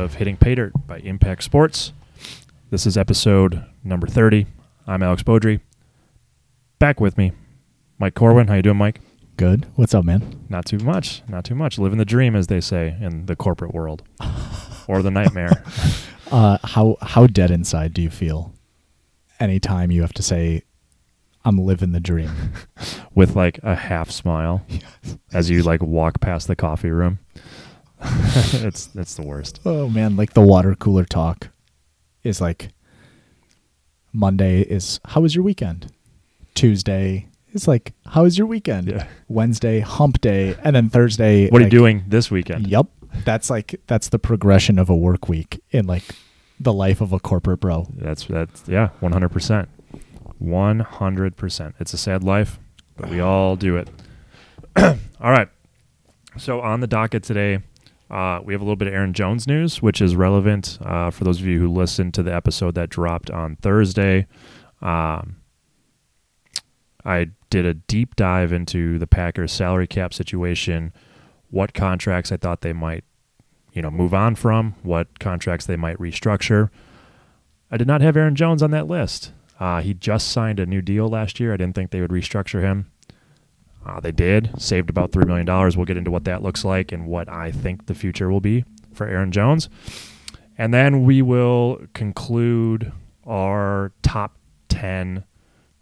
of Hitting Pay Dirt by Impact Sports. This is episode number 30. I'm Alex Beaudry. Back with me, Mike Corwin. How you doing, Mike? Good. What's up, man? Not too much. Not too much. Living the dream, as they say in the corporate world, or the nightmare. Uh, how how dead inside do you feel anytime you have to say, "I'm living the dream"? with like a half smile as you like walk past the coffee room. it's it's the worst. oh man, like the water cooler talk is like Monday is how was your weekend? Tuesday is like how was your weekend? Yeah. Wednesday hump day, and then Thursday. What are you doing this weekend? Yep, that's like that's the progression of a work week in like the life of a corporate bro. That's that's yeah, one hundred percent, one hundred percent. It's a sad life, but we all do it. all right. So on the docket today, uh, we have a little bit of Aaron Jones news, which is relevant uh, for those of you who listened to the episode that dropped on Thursday. Um, I did a deep dive into the Packers salary cap situation, what contracts I thought they might, you know, move on from, what contracts they might restructure. I did not have Aaron Jones on that list. Uh, he just signed a new deal last year. I didn't think they would restructure him. Uh, they did, saved about $3 million. We'll get into what that looks like and what I think the future will be for Aaron Jones. And then we will conclude our top 10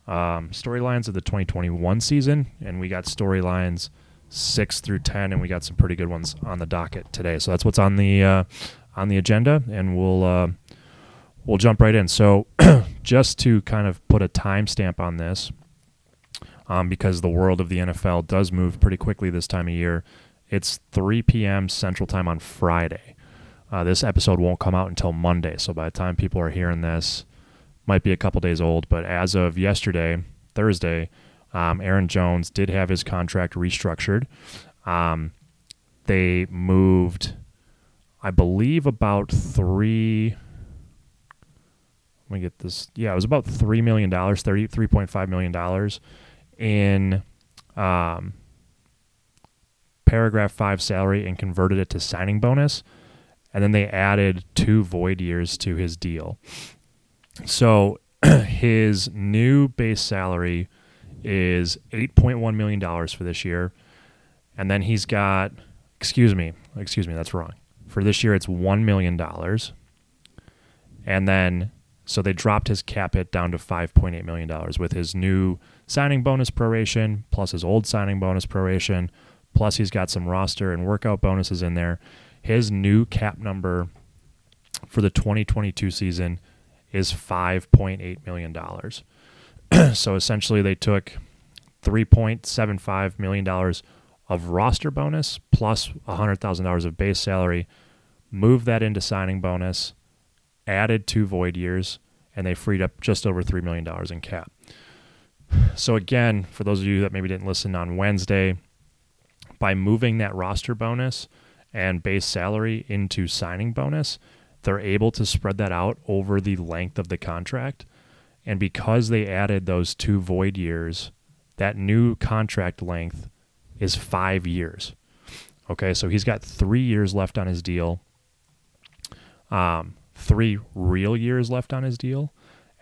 um, storylines of the 2021 season. And we got storylines 6 through 10, and we got some pretty good ones on the docket today. So that's what's on the, uh, on the agenda, and we'll. Uh, we'll jump right in. So, just to kind of put a timestamp on this, um, because the world of the NFL does move pretty quickly this time of year, it's 3 p.m. Central Time on Friday. Uh, this episode won't come out until Monday, so by the time people are hearing this, might be a couple days old. But as of yesterday, Thursday, um, Aaron Jones did have his contract restructured. Um, they moved, I believe, about three let me get this. Yeah, it was about three million dollars, thirty three point five million dollars in um, paragraph five salary and converted it to signing bonus, and then they added two void years to his deal. So his new base salary is eight point one million dollars for this year, and then he's got. Excuse me. Excuse me. That's wrong. For this year, it's one million dollars, and then so they dropped his cap hit down to $5.8 million with his new signing bonus proration, plus his old signing bonus proration, plus he's got some roster and workout bonuses in there. His new cap number for the 2022 season is $5.8 million. so essentially, they took $3.75 million of roster bonus plus $100,000 of base salary, moved that into signing bonus added two void years, and they freed up just over $3 million in cap. So, again, for those of you that maybe didn't listen on Wednesday, by moving that roster bonus and base salary into signing bonus, they're able to spread that out over the length of the contract. And because they added those two void years, that new contract length is five years. Okay, so he's got three years left on his deal. Um, three real years left on his deal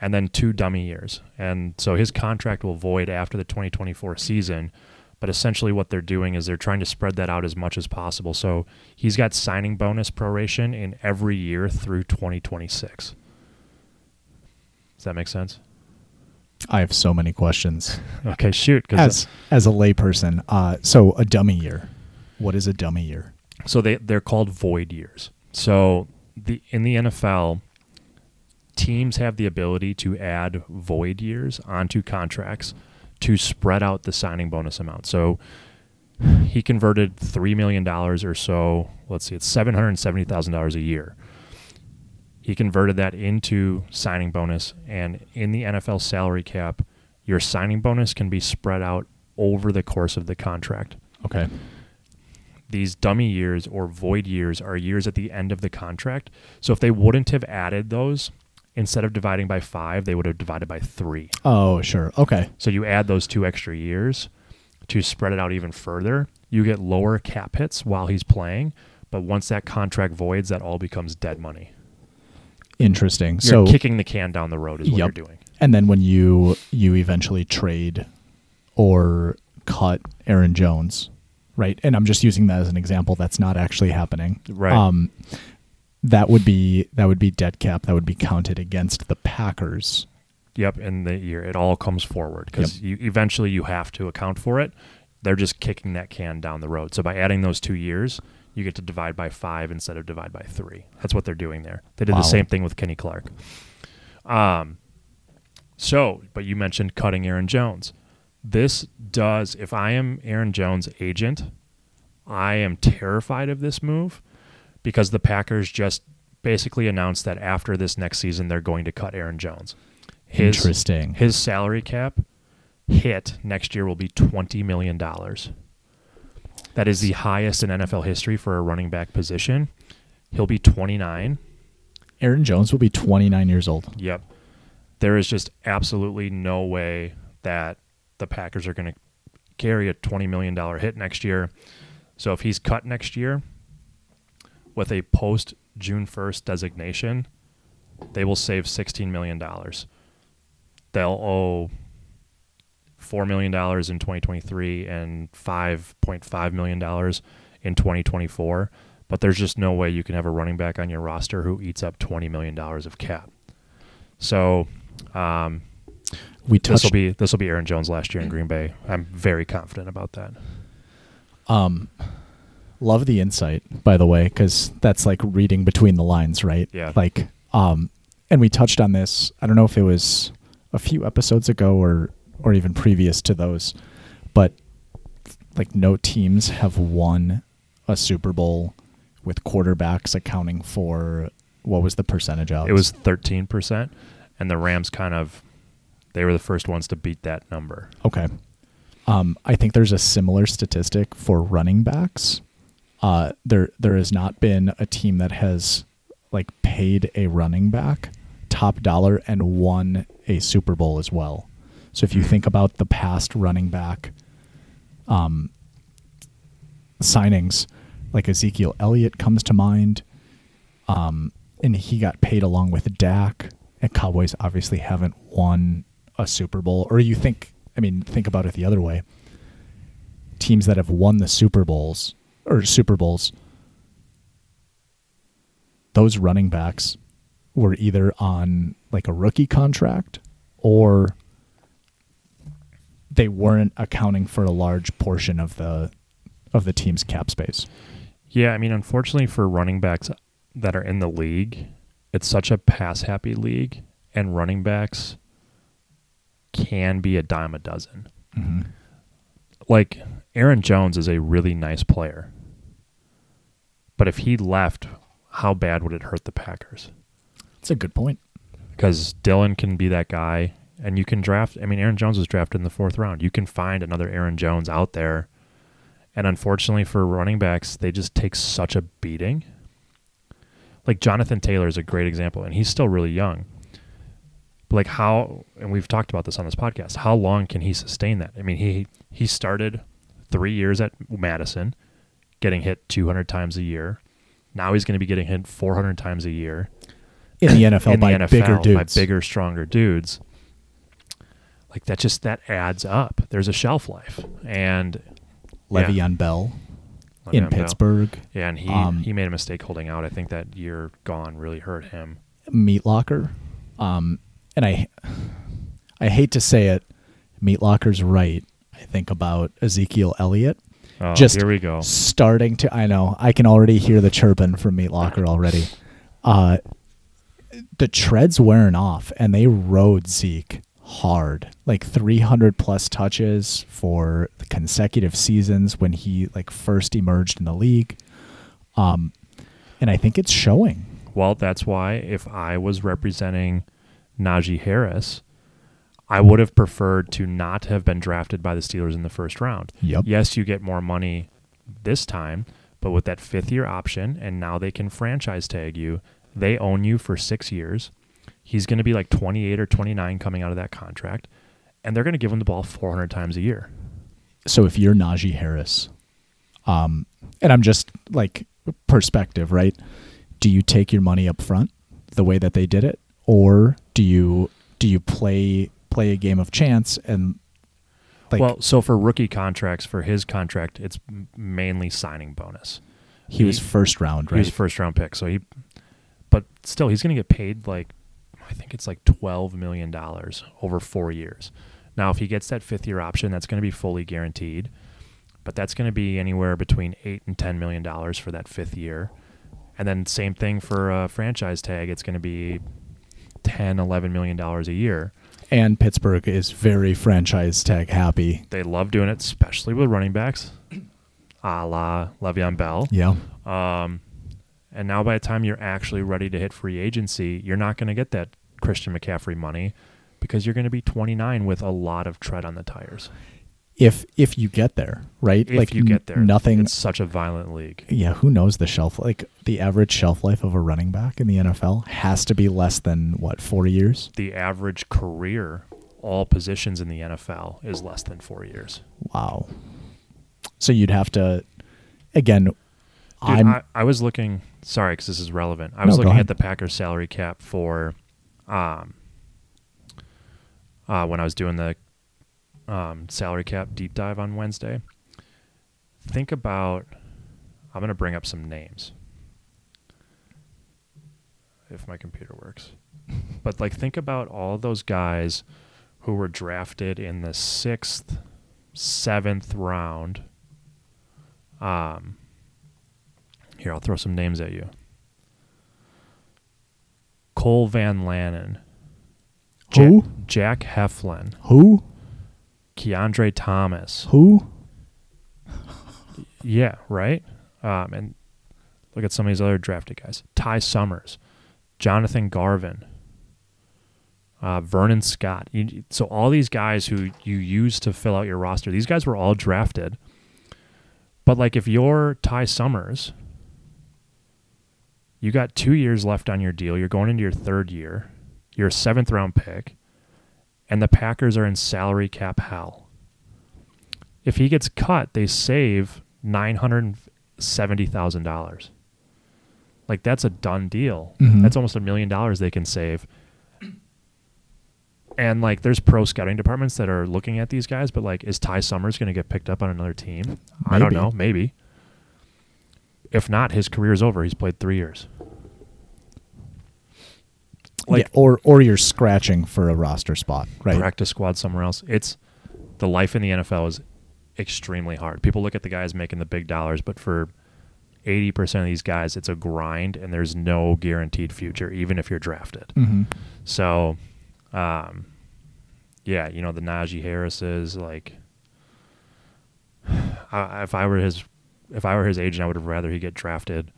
and then two dummy years. And so his contract will void after the 2024 season. But essentially, what they're doing is they're trying to spread that out as much as possible. So he's got signing bonus proration in every year through 2026. Does that make sense? I have so many questions Okay, shoot. as as a layperson. Uh, so a dummy year. What is a dummy year? So they they're called void years. So the in the NFL, teams have the ability to add void years onto contracts to spread out the signing bonus amount. So he converted three million dollars or so. Let's see, it's seven hundred seventy thousand dollars a year. He converted that into signing bonus, and in the NFL salary cap, your signing bonus can be spread out over the course of the contract. Okay. these dummy years or void years are years at the end of the contract. So if they wouldn't have added those, instead of dividing by five, they would have divided by three. Oh, sure. Okay. So you add those two extra years to spread it out even further. You get lower cap hits while he's playing, but once that contract voids, that all becomes dead money. Interesting. You're so kicking the can down the road is what Yep. you're doing. and then when you you eventually trade or cut Aaron Jones, right? And I'm just using that as an example. That's not actually happening. Right. Um, that would be that would be dead cap. That would be counted against the Packers. Yep, in the year it all comes forward because you eventually you have to account for it. They're just kicking that can down the road. So by adding those two years, you get to divide by five instead of divide by three. That's what they're doing there. They did Wow. the same thing with Kenny Clark. Um, so, but you mentioned cutting Aaron Jones. This does. If I am Aaron Jones' agent, I am terrified of this move because the Packers just basically announced that after this next season they're going to cut Aaron Jones. His, Interesting. his salary cap hit next year will be $20 million. That is the highest in NFL history for a running back position. He'll be 29. Aaron Jones will be 29 years old. Yep. There is just absolutely no way that the Packers are going to carry a $20 million hit next year. So if he's cut next year with a post June 1st designation, they will save $16 million. They'll owe $4 million in 2023 and $5.5 million in 2024. But there's just no way you can have a running back on your roster who eats up $20 million of cap. So um, We this will be this will be Aaron Jones last year in Green Bay. I'm very confident about that. um love the insight by the way cuz that's like reading between the lines, right? Yeah. Like um and we touched on this. I don't know if it was a few episodes ago or or even previous to those, but like no teams have won a Super Bowl with quarterbacks accounting for what was the percentage of? It was 13%, and the Rams kind of they were the first ones to beat that number. Okay. Um, I think there's a similar statistic for running backs. Uh, there there has not been a team that has like paid a running back top dollar and won a Super Bowl as well. So if you think about the past running back um, signings, like Ezekiel Elliott comes to mind, um, and he got paid along with Dak. And Cowboys obviously haven't won a Super Bowl. Or you think, I mean, think about it the other way. Teams that have won the Super Bowls or Super Bowls, those running backs were either on like a rookie contract or they weren't accounting for a large portion of the of the team's cap space. Yeah, I mean, unfortunately for running backs that are in the league, it's such a pass happy league, and running backs can be a dime a dozen. Mm-hmm. Like Aaron Jones is a really nice player, but if he left, how bad would it hurt the Packers? That's a good point. because Dillon can be that guy, and you can draft. I mean, Aaron Jones was drafted in the fourth round. You can find another Aaron Jones out there, and unfortunately for running backs, they just take such a beating. Like Jonathan Taylor is a great example, and he's still really young. But like how, and we've talked about this on this podcast. How long can he sustain that? I mean, he he started three years at Madison, getting hit 200 times a year. Now he's going to be getting hit 400 times a year In the NFL in by the NFL bigger dudes. by bigger, stronger dudes. Like that, just that adds up. There's a shelf life, and Le'Veon yeah, Bell Le'Veon in Bell. Pittsburgh. Yeah, and he Um, he made a mistake holding out. I think that year gone really hurt him. Meat Locker. Um, and I I hate to say it, Meat Locker's right. I think about Ezekiel Elliott Oh, Just here we go. starting to I know, I can already hear the chirping from Meat Locker already. Uh the tread's wearing off and they rode Zeke hard. Like 300 plus touches for the consecutive seasons when he like first emerged in the league. Um and I think it's showing. Well, that's why if I was representing Najee Harris, I would have preferred to not have been drafted by the Steelers in the first round. Yep. Yes, you get more money this time, But with that fifth year option, and now they can franchise tag you, they own you for six years. He's going to be like 28 or 29 coming out of that contract, and they're going to give him the ball 400 times a year. So if you're Najee Harris, um, and I'm just like perspective, right? Do you take your money up front the way that they did it, or do you do you play play a game of chance and like well, so for rookie contracts, for his contract, it's mainly signing bonus. he was first round, He was first round pick, so he, but still, he's going to get paid like, I think it's like twelve million dollars over four years. Now, if he gets that fifth year option, that's going to be fully guaranteed, but that's going to be anywhere between eight and ten million dollars for that fifth year, and then same thing for a franchise tag. It's going to be 10 11 million dollars a year. And Pittsburgh is very franchise tag happy. They love doing it, especially with running backs, a la Le'Veon Bell. Yeah. Um, and now by the time you're actually ready to hit free agency, you're not going to get that Christian McCaffrey money because you're going to be 29 with a lot of tread on the tires. If if you get there, right? If like you get there, nothing It's such a violent league. yeah, who knows the shelf like the average shelf life of a running back in the NFL has to be less than what, 4 years? The average career, all positions in the NFL, is less than four years. Wow. So you'd have to again Dude, I'm I, I was looking. Sorry, because this is relevant. I was No, go looking at the Packers salary cap for, um, uh, when I was doing the um, salary cap deep dive on Wednesday. Think about. I'm going to bring up some names. If my computer works, but like think about all those guys who were drafted in the sixth, seventh round. Um, here, I'll throw some names at you. Cole Van Lanen. Who? Jack Heflin. who? Keandre Thomas. Who? Yeah, right? Um, and look at some of these other drafted guys. Ty Summers. Jonathan Garvin. Uh, Vernon Scott. You, so all these guys who you use to fill out your roster, these guys were all drafted. But like if you're Ty Summers, you got two years left on your deal. You're going into your third year. You're a seventh round pick, and the Packers are in salary cap hell. If he gets cut, they save nine hundred seventy thousand dollars. Like that's a done deal. Mhm. That's almost a million dollars they can save. And like, there's pro scouting departments that are looking at these guys, but like, is Ty Summers going to get picked up on another team? I don't know. Maybe. If not, his career's over. He's played three years. Like yeah, or or you're scratching for a roster spot, right? practice squad somewhere else. It's the life in the NFL is extremely hard. People look at the guys making the big dollars, but for 80% of these guys, it's a grind and there's no guaranteed future, even if you're drafted. hmm So, um, yeah, you know, the Najee Harrises, like, I, if I were his, if I were his agent, I would have rather he get drafted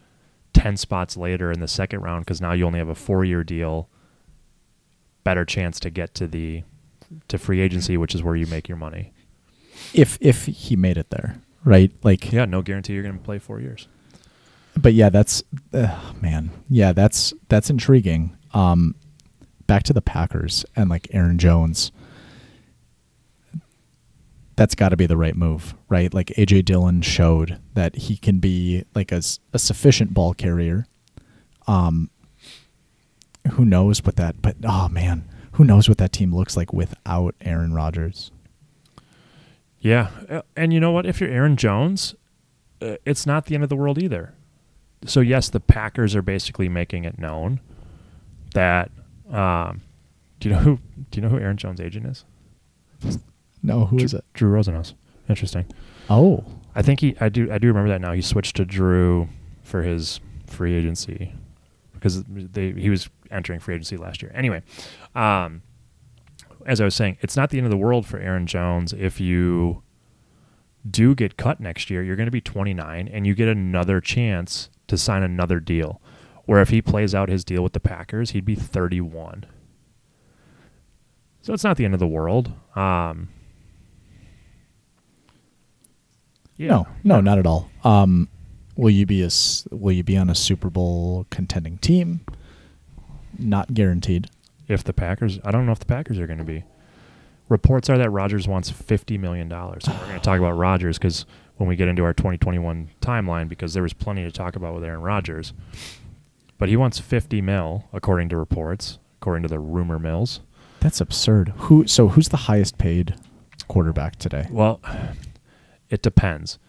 10 spots later in the second round because now you only have a four year deal, better chance to get to the, to free agency, which is where you make your money. If if he made it there, right? Like Yeah, no guarantee you're going to play four years. but yeah, that's uh, man, yeah, that's that's intriguing. Um, back to the Packers and like Aaron Jones. That's got to be the right move, right? Like AJ Dillon showed that he can be like a sufficient ball carrier. Um, who knows what that? But oh man, who knows what that team looks like without Aaron Rodgers? Yeah, uh, and you know what? If you're Aaron Jones, uh, it's not the end of the world either. So yes, the Packers are basically making it known that. Um, do you know who? Do you know who Aaron Jones' agent is? No, who Drew, is it? Drew Rosenhaus. Interesting. Oh, I think he. I do. I do remember that now. He switched to Drew for his free agency because they he was entering free agency last year. Anyway, um, as I was saying, it's not the end of the world for Aaron Jones if you do get cut next year. You're going to be 29, and you get another chance to sign another deal. Where if he plays out his deal with the Packers, he'd be 31. So it's not the end of the world. Um, yeah. No, no, not at all. Um, Will you be a Will you be on a Super Bowl contending team? Not guaranteed. If the Packers, I don't know if the Packers are going to be. Reports are that Rodgers wants fifty million dollars. We're going to talk about Rodgers because when we get into our 2021 timeline, because there was plenty to talk about with Aaron Rodgers. But he wants 50 mil, according to reports, according to the rumor mills. That's absurd. Who? So who's the highest paid quarterback today? Well, it depends.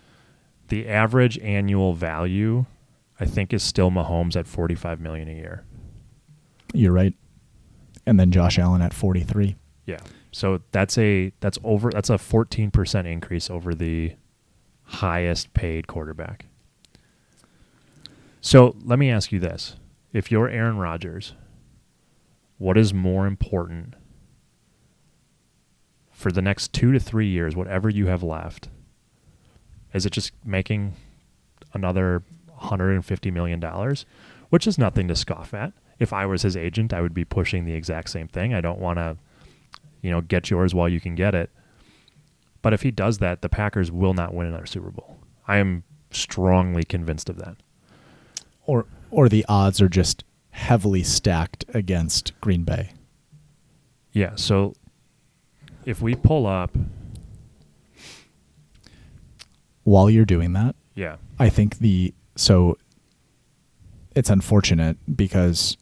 The average annual value, I think, is still Mahomes at 45 million a year. You're right. And then Josh Allen at 43. Yeah. So that's a that's over that's a 14% increase over the highest paid quarterback. So let me ask you this. If you're Aaron Rodgers, what is more important for the next 2 to 3 years whatever you have left? Is it just making another 150 million dollars, which is nothing to scoff at. If I was his agent, I would be pushing the exact same thing. I don't want to you know, get yours while you can get it. But if he does that, the Packers will not win another Super Bowl. I am strongly convinced of that. Or or the odds are just heavily stacked against Green Bay. Yeah, so if we pull up, While you're doing that, yeah, I think the so it's unfortunate because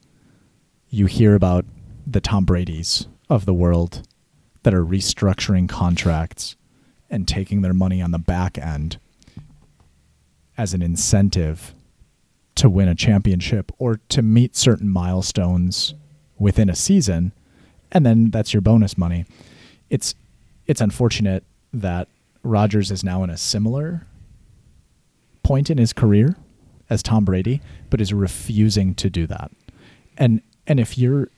you hear about the Tom Brady's of the world that are restructuring contracts and taking their money on the back end as an incentive to win a championship or to meet certain milestones within a season and then that's your bonus money. It's it's unfortunate that Rodgers is now in a similar point in his career as Tom Brady, but is refusing to do that. And and if you're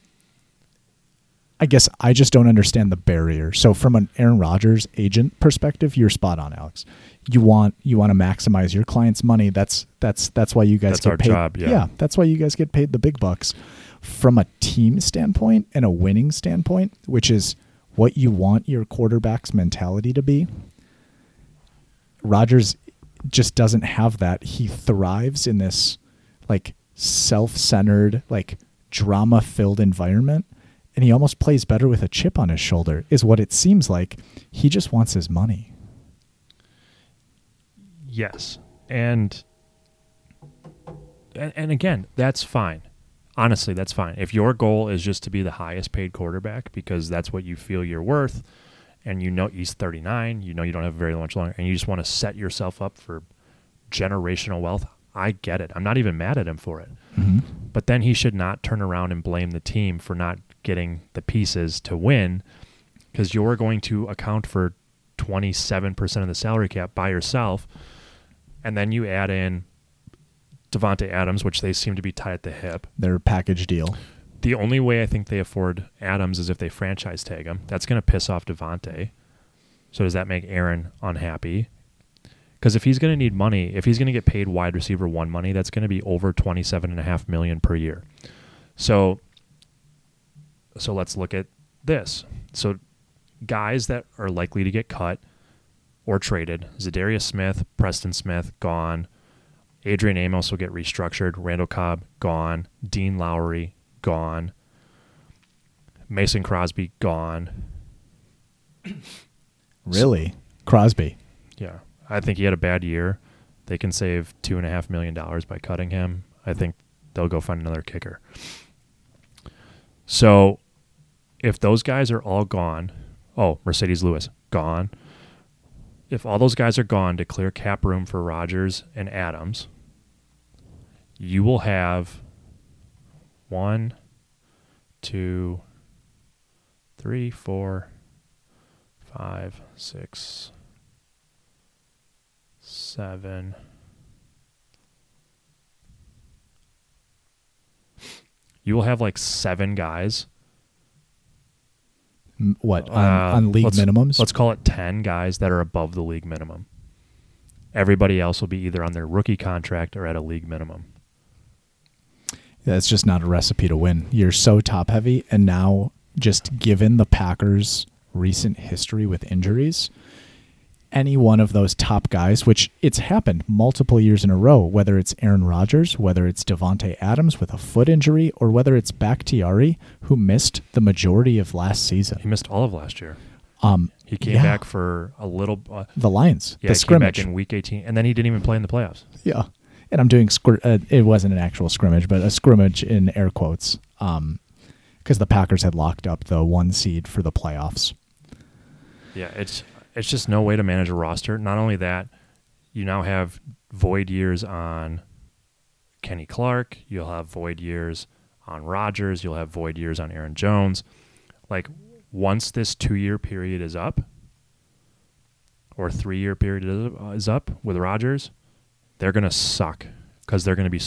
I guess I just don't understand the barrier. So from an Aaron Rodgers agent perspective, you're spot on, Alex. You want you want to maximize your client's money. That's that's that's why you guys That's get our paid. job, yeah. that's why you guys get paid the big bucks. From a team standpoint and a winning standpoint, which is what you want your quarterback's mentality to be. Rodgers just doesn't have that. He thrives in this like self-centered, like drama-filled environment and he almost plays better with a chip on his shoulder is what it seems like. He just wants his money. yes, and, and again, that's fine. Honestly, that's fine. If your goal is just to be the highest paid quarterback because that's what you feel you're worth, and you know he's 39, you know you don't have very much longer, and you just want to set yourself up for generational wealth, I get it. I'm not even mad at him for it. Mm-hmm. But then he should not turn around and blame the team for not getting the pieces to win because you're going to account for 27% of the salary cap by yourself. And then you add in Davante Adams, which they seem to be tied at the hip. Their package deal. The only way I think they afford Adams is if they franchise tag him. That's going to piss off Davante. So does that make Aaron unhappy? Because if he's going to need money, if he's going to get paid wide receiver one money, that's going to be over twenty-seven and a half million per year. So, so let's look at this. So, guys that are likely to get cut or traded: Za'Darius Smith, Preston Smith, gone. Adrian Amos will get restructured. Randall Cobb gone. Dean Lowry gone. Mason Crosby gone. Really? Crosby. Yeah, I think he had a bad year. They can save two and a half million dollars by cutting him. I think they'll go find another kicker. So, if those guys are all gone, oh, Marcedes Lewis gone. If all those guys are gone to clear cap room for Rodgers and Adams, you will have one, two, three, four, five, six, seven. You will have like seven guys. M- What on, Uh, on league let's- minimums? Let's call it 10 guys that are above the league minimum. Everybody else will be either on their rookie contract or at a league minimum. That's just not a recipe to win. You're so top heavy, and now just given the Packers' recent history with injuries, any one of those top guys, which it's happened multiple years in a row, whether it's Aaron Rodgers, whether it's Davante Adams with a foot injury, or whether it's Bakhtiari who missed the majority of last season. He missed all of last year. Um, He came Yeah. back for a little. Uh, the Lions, yeah, the he came back scrimmage. in week 18, and then he didn't even play in the playoffs. Yeah. And I'm doing uh, it wasn't an actual scrimmage, but a scrimmage in air quotes. Um because the Packers had locked up the one seed for the playoffs. Yeah, it's it's just no way to manage a roster. Not only that, you now have void years on Kenny Clark. You'll have void years on Rodgers. You'll have void years on Aaron Jones. Like once this two-year period is up, or three-year period is, up with Rodgers, they're gonna suck because they're gonna be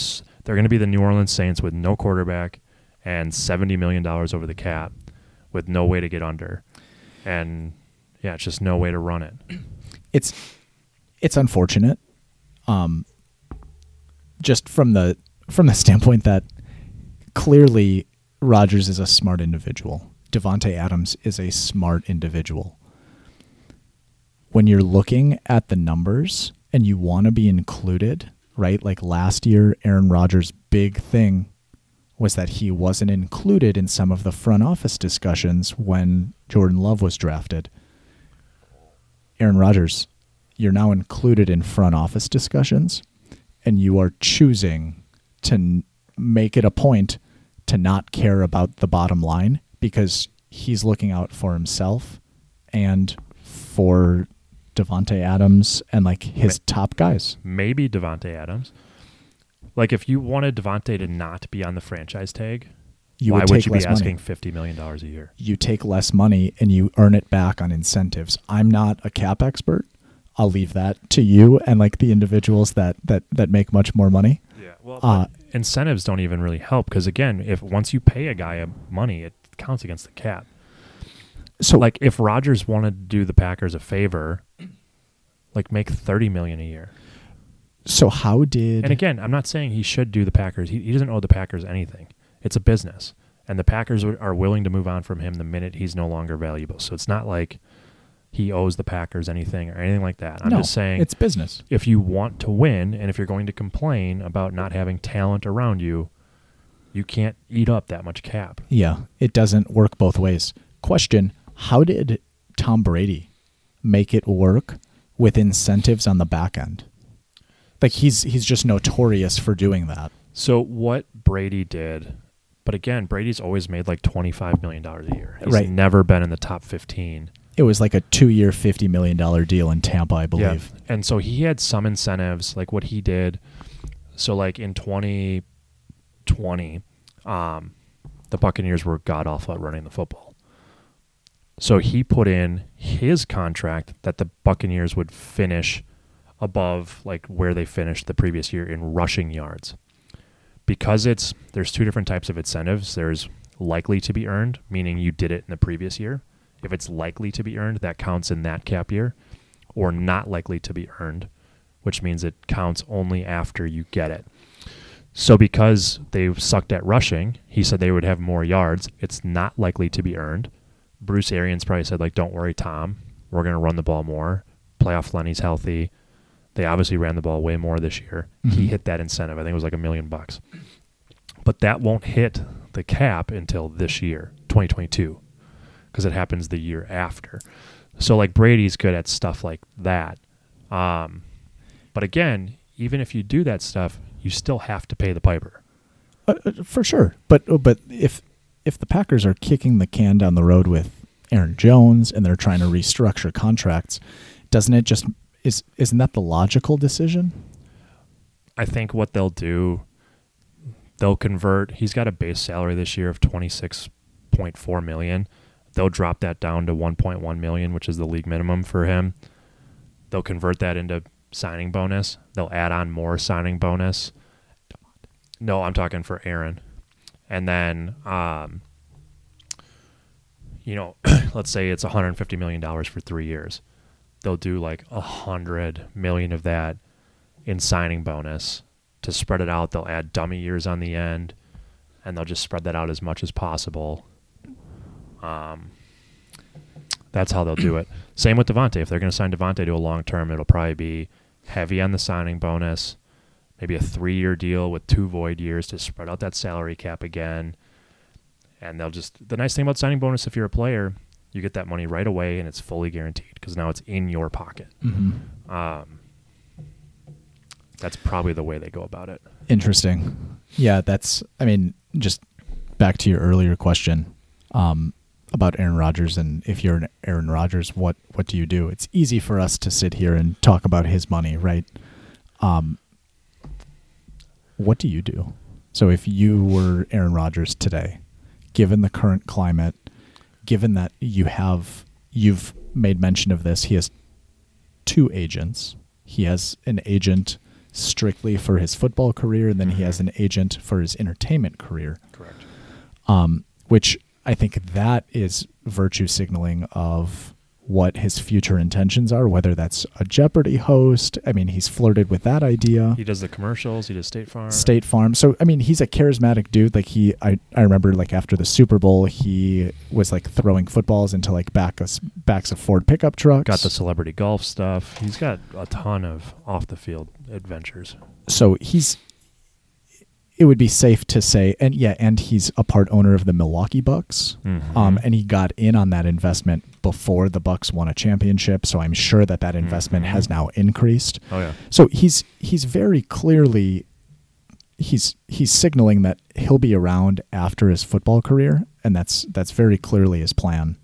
they're gonna be the New Orleans Saints with no quarterback and seventy million dollars over the cap, with no way to get under, and yeah, it's just no way to run it. It's it's unfortunate. Um just from the from the standpoint that clearly Rodgers is a smart individual. Davante Adams is a smart individual. When you're looking at the numbers and you want to be included, right? Like last year, Aaron Rodgers' big thing was that he wasn't included in some of the front office discussions when Jordan Love was drafted. Aaron Rodgers, you're now included in front office discussions, and you are choosing to n- make it a point to not care about the bottom line because he's looking out for himself and for Davante Adams and like his Ma- top guys. Maybe Davante Adams. Like if you wanted Davante to not be on the franchise tag, You why would would take you be asking money. fifty million dollars a year? You take less money and you earn it back on incentives. I'm not a cap expert. I'll leave that to you and like the individuals that that that make much more money. Yeah, well, Uh, incentives don't even really help because again, if once you pay a guy a money, it counts against the cap. So Like if Rodgers wanted to do the Packers a favor, like make thirty million a year. so how did And again, I'm not saying he should do the Packers. He, he doesn't owe the Packers anything. It's a business, and the Packers are are willing to move on from him the minute he's no longer valuable. So it's not like he owes the Packers anything or anything like that. I'm no, just saying it's business. if you want to win and if you're going to complain about not having talent around you, you can't eat up that much cap. Yeah, it doesn't work both ways. Question: How did Tom Brady make it work with incentives on the back end? Like he's he's just notorious for doing that. So what Brady did, but again, Brady's always made like $25 million a year. He's Right. never been in the top 15. It was like a two-year, fifty million dollar deal in Tampa, I believe. Yeah. And so he had some incentives, like what he did. So like in 2020, um, the Buccaneers were god awful at running the football. So he put in his contract that the Buccaneers would finish above like where they finished the previous year in rushing yards. Because it's there's two different types of incentives. There's likely to be earned, meaning you did it in the previous year. If it's likely to be earned, that counts in that cap year or not likely to be earned, which means it counts only after you get it. So because they sucked at rushing, he said they would have more yards. It's not likely to be earned. Bruce Arians probably said like, "Don't worry, Tom. We're going to run the ball more. Playoff Lenny's healthy." They obviously ran the ball way more this year. He Mhm. hit that incentive. I think it was like a million bucks. But that won't hit the cap until this year, 2022, because it happens the year after. So like Brady's good at stuff like that. Um, but again, even if you do that stuff, you still have to pay the piper. Uh, uh, for sure. But uh, but if if the Packers are kicking the can down the road with Aaron Jones and they're trying to restructure contracts, doesn't it just is isn't that the logical decision? I think what they'll do, they'll convert. He's got a base salary this year of twenty six point four million. They'll drop that down to one point one million, which is the league minimum for him. They'll convert that into signing bonus. They'll add on more signing bonus. No, I'm talking for Aaron. And then, um, you know, let's say it's 150 million dollars for three years. They'll do like a hundred million of that in signing bonus to spread it out. They'll add dummy years on the end, and they'll just spread that out as much as possible. Um, That's how they'll do it. Same with Davante. If they're going to sign Davante to a long term, it'll probably be heavy on the signing bonus, maybe a three year deal with two void years to spread out that salary cap again. And they'll just, the nice thing about signing bonus, if you're a player, you get that money right away and it's fully guaranteed because now it's in your pocket. Mm-hmm. Um, that's probably the way they go about it. Interesting. Yeah, that's. I mean, just back to your earlier question um, about Aaron Rodgers, and if you're an Aaron Rodgers, what what do you do? It's easy for us to sit here and talk about his money, right? Um, what do you do? So if you were Aaron Rodgers today, given the current climate, given that you have you've made mention of this, he has two agents. He has an agent strictly for his football career, and then he has an agent for his entertainment career. Correct. Um, which I think that is virtue signaling of what his future intentions are, whether that's a Jeopardy host. I mean, he's flirted with that idea. He does the commercials. He does State Farm. State Farm. So I mean, he's a charismatic dude. Like he, I, I remember like after the Super Bowl, he was like throwing footballs into like back of, backs of Ford pickup trucks. Got the celebrity golf stuff. He's got a ton of off the field adventures. so he's. It would be safe to say, and yeah, and he's a part owner of the Milwaukee Bucks. Mhm. Um, and he got in on that investment before the Bucks won a championship. So I'm sure that that investment Mhm. has now increased. Oh yeah. So he's he's very clearly he's he's signaling that he'll be around after his football career, and that's that's very clearly his plan.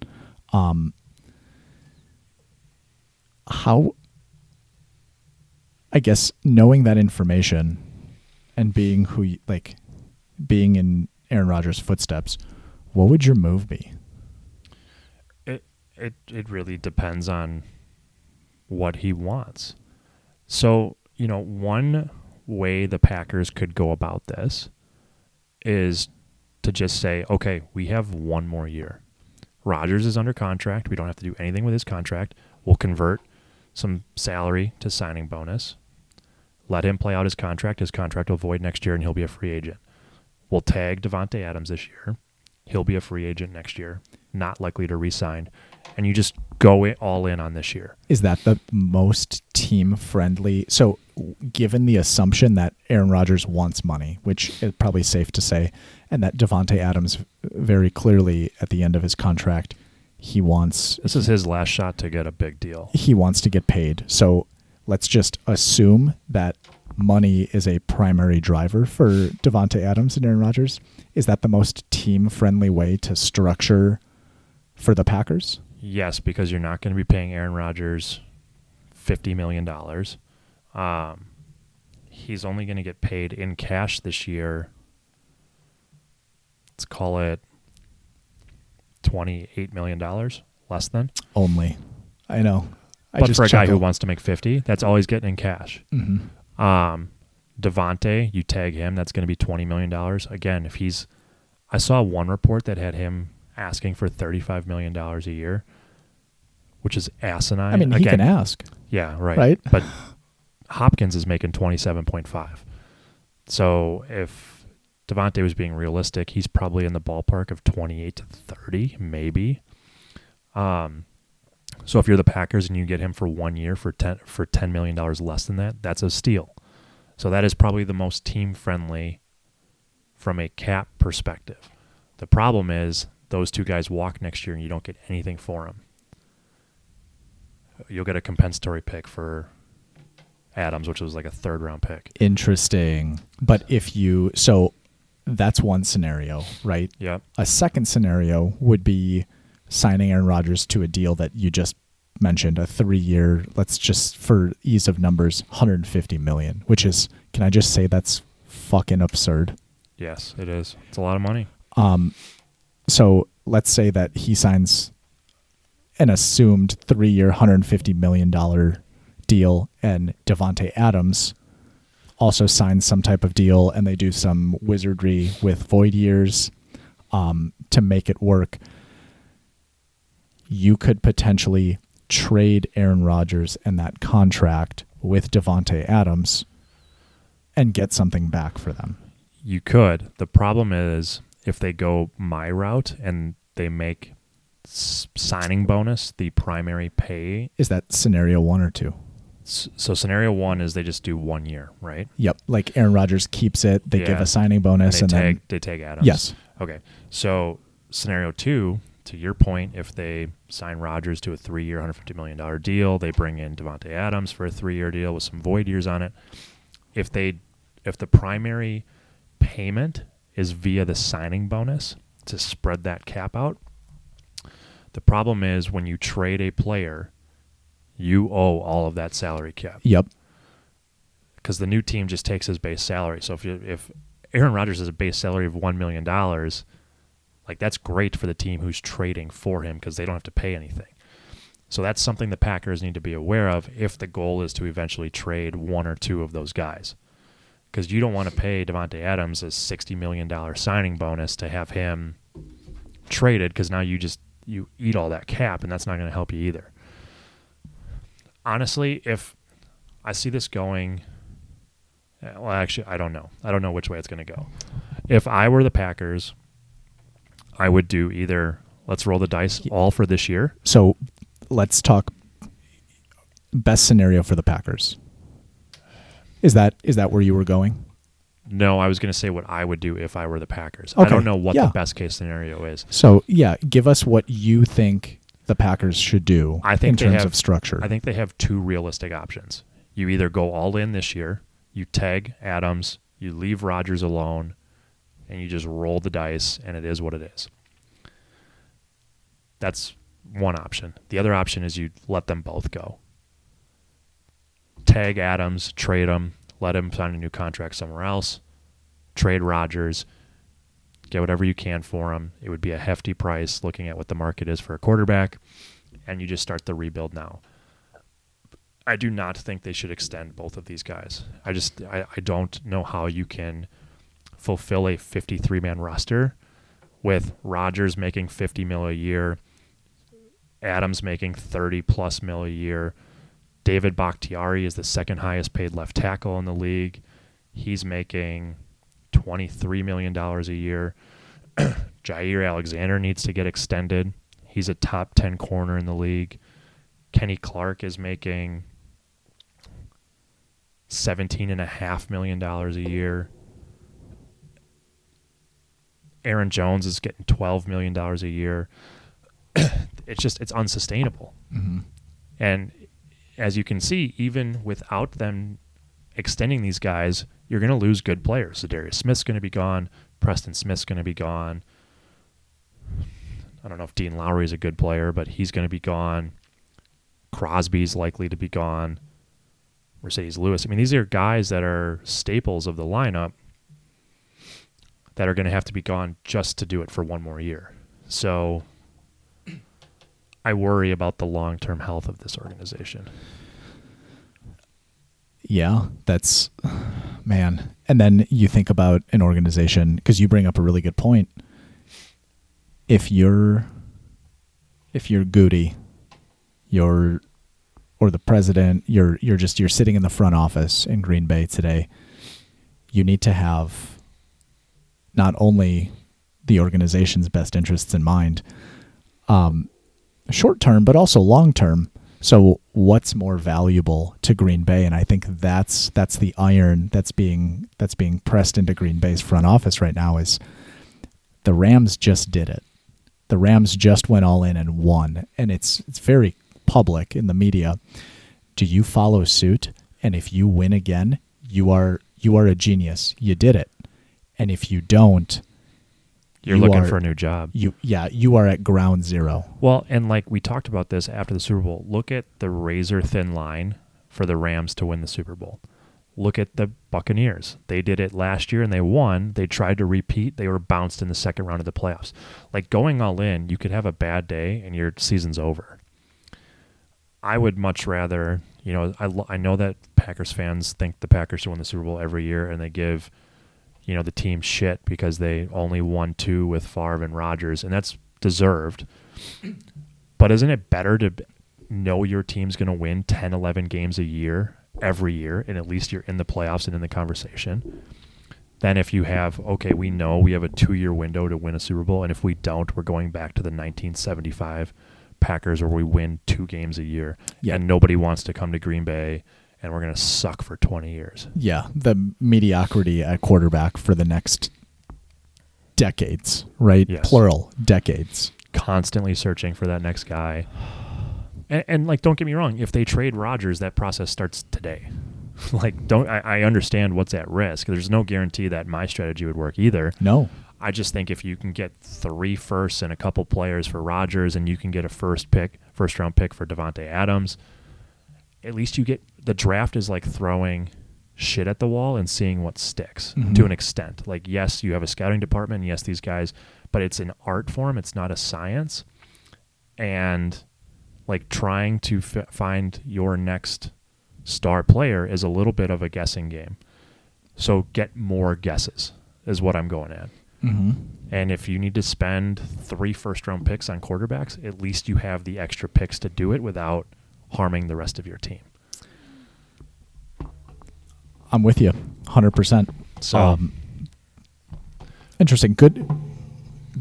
Um, how I guess knowing that information and being who like being in Aaron Rodgers' footsteps, what would your move be? It it really depends on what he wants. So, you know, one way the Packers could go about this is to just say, okay, we have one more year. Rodgers is under contract. We don't have to do anything with his contract. We'll convert some salary to signing bonus. Let him play out his contract. His contract will void next year and he'll be a free agent. We'll tag Davante Adams this year. He'll be a free agent next year, not likely to re-sign. And you just go it all in on this year. Is that the most team friendly? So, given the assumption that Aaron Rodgers wants money, which is probably safe to say, and that Davante Adams very clearly at the end of his contract, he wants This is his last shot to get a big deal. he wants to get paid. So, let's just assume that money is a primary driver for Davante Adams and Aaron Rodgers. Is that the most team friendly way to structure for the Packers? Yes, because you're not going to be paying Aaron Rodgers fifty million dollars. Um, he's only going to get paid in cash this year. Let's call it twenty-eight million dollars, less than. Only. I know. I but for a guy who wants to make fifty, that's all he's getting in cash. Mhm. Um, Davante, you tag him, that's going to be twenty million dollars. Again, if he's, I saw one report that had him asking for thirty-five million dollars a year, which is asinine. I mean, he can ask. Yeah, right. Right? But Hopkins is making twenty-seven point five. So if Davante was being realistic, he's probably in the ballpark of twenty-eight to thirty, maybe. Um, so if you're the Packers and you get him for one year for ten for ten million dollars less than that, that's a steal. So that is probably the most team friendly from a cap perspective. The problem is those two guys walk next year and you don't get anything for them. You'll get a compensatory pick for Adams, which was like a third round pick. Interesting. But if you so that's one scenario, right? Yep. A second scenario would be signing Aaron Rodgers to a deal that you just mentioned, a three-year. Let's just for ease of numbers, 150 million, which is can I just say that's fucking absurd. Yes, it is. It's a lot of money. Um, so let's say that he signs an assumed three-year, 150 million dollar deal, and Davante Adams also signs some type of deal, and they do some wizardry with void years um, to make it work. You could potentially trade Aaron Rodgers and that contract with Davante Adams and get something back for them. You could. The problem is if they go my route and they make s- signing bonus the primary pay. Is that scenario one or two? S- So scenario one is they just do one year, right? Yep. Like Aaron Rodgers keeps it. They give a signing bonus, and and, they tag then they tag Adams. yes, Okay. So scenario two, to your point, if they sign Rodgers to a three-year, hundred fifty million dollar deal, they bring in Davante Adams for a three-year deal with some void years on it. If they, if the primary payment is via the signing bonus to spread that cap out, the problem is when you trade a player, you owe all of that salary cap yep, because the new team just takes his base salary. So if you, if Aaron Rodgers has a base salary of one million dollars, like that's great for the team who's trading for him because they don't have to pay anything. So that's something the Packers need to be aware of if the goal is to eventually trade one or two of those guys. Because you don't want to pay Davante Adams a sixty million dollar signing bonus to have him traded because now you just you eat all that cap and that's not going to help you either. Honestly, if I see this going uh, Well, actually, I don't know. I don't know which way it's going to go. If I were the Packers, I would do either let's roll the dice all for this year. So let's talk best scenario for the Packers. Is that is that where you were going? No, I was going to say what I would do if I were the Packers. I don't know what yeah. the best case scenario is. So yeah, give us what you think the Packers should do I think in terms have- of structure. I think they have two realistic options. You either go all in this year, you tag Adams, you leave Rodgers alone, and you just roll the dice, and it is what it is. That's one option. The other option is you let them both go. Tag Adams, trade him, let him sign a new contract somewhere else, trade Rodgers, get whatever you can for him. It would be a hefty price looking at what the market is for a quarterback, and you just start the rebuild now. I do not think they should extend both of these guys. I just I, I don't know how you can fulfill a 53 man roster with Rodgers making 50 mil a year, Adams making 30 plus mil a year. David Bakhtiari is the second highest paid left tackle in the league. He's making 23 million dollars a year. Jaire Alexander needs to get extended. He's a top 10 corner in the league. Kenny Clark is making seventeen and a half million dollars a year. Aaron Jones is getting twelve million dollars a year. it's just it's unsustainable. Mhm. And as you can see, even without them extending these guys, you're going to lose good players. Za'Darius Smith's going to be gone. Preston Smith's going to be gone. I don't know if Dean Lowry is a good player, but he's going to be gone. Crosby's likely to be gone. Marcedes Lewis. I mean, these are guys that are staples of the lineup that are going to have to be gone just to do it for one more year. So I worry about the long term health of this organization. Yeah, that's man. And then you think about an organization because you bring up a really good point. If you're if you're Gutey, you're or the president, you're you're just you're sitting in the front office in Green Bay today. You need to have not only the organization's best interests in mind, um, short term, but also long term. So what's more valuable to Green Bay? And I think that's that's the iron that's being that's being pressed into Green Bay's front office right now is the Rams just did it. The Rams just went all in and won. And it's it's very public in the media. Do you follow suit? And if you win again, you are you are a genius. You did it. And if you don't, You're You looking are- for a new job. you yeah, you are at ground zero. Well, and like we talked about this after the Super Bowl, look at the razor thin line for the Rams to win the Super Bowl. Look at the Buccaneers. They did it last year and they won. They tried to repeat. They were bounced in the second round of the playoffs. Like going all in, you could have a bad day and your season's over. I would much rather, you know, I, I know that Packers fans think the Packers should win the Super Bowl every year and they give, you know, the team shit because they only won two with Favre and Rodgers, and that's deserved. But isn't it better to know your team's going to win 10, 11 games a year every year, and at least you're in the playoffs and in the conversation, than if you have okay, we know we have a two year window to win a Super Bowl, and if we don't, we're going back to the 1975 Packers where we win two games a year, Yeah. and nobody wants to come to Green Bay, and we're gonna suck for 20 years. Yeah, the mediocrity at quarterback for the next decades, right? Yes. Plural, decades. Constantly searching for that next guy, and, and like, don't get me wrong, if they trade Rodgers, that process starts today. like, don't I, I understand what's at risk. There's no guarantee that my strategy would work either. No. I just think if you can get three firsts and a couple players for Rodgers, and you can get a first pick, first round pick for Davante Adams, at least you get the draft is like throwing shit at the wall and seeing what sticks Mhm. to an extent. Like, yes, you have a scouting department, yes, these guys, but it's an art form. It's not a science, and like trying to f- find your next star player is a little bit of a guessing game. So get more guesses is what I'm going at. Mm-hmm. And if you need to spend three first round picks on quarterbacks, at least you have the extra picks to do it without harming the rest of your team. I'm with you, hundred percent. So Um, interesting. Good,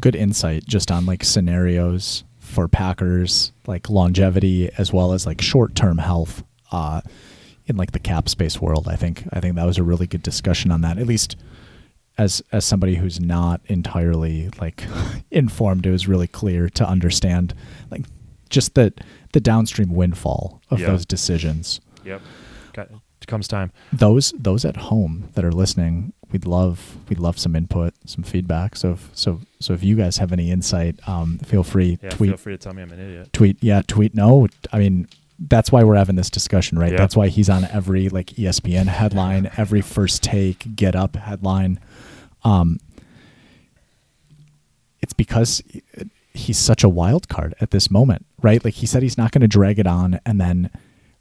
good insight just on like scenarios for Packers, like longevity as well as like short term health. Uh, in like the cap space world, I think I think that was a really good discussion on that. At least as as somebody who's not entirely like informed, it was really clear to understand like just the the downstream windfall of Yeah. those decisions yep, comes time. those those at home that are listening we'd love we'd love some input some feedback so if, so so if you guys have any insight um feel free Yeah, tweet feel free to tell me I'm an idiot. tweet yeah tweet no i mean that's why we're having this discussion right Yeah. that's why he's on every like espn headline every first take get up headline um it's because he's such a wild card at this moment right like he said he's not going to drag it on and then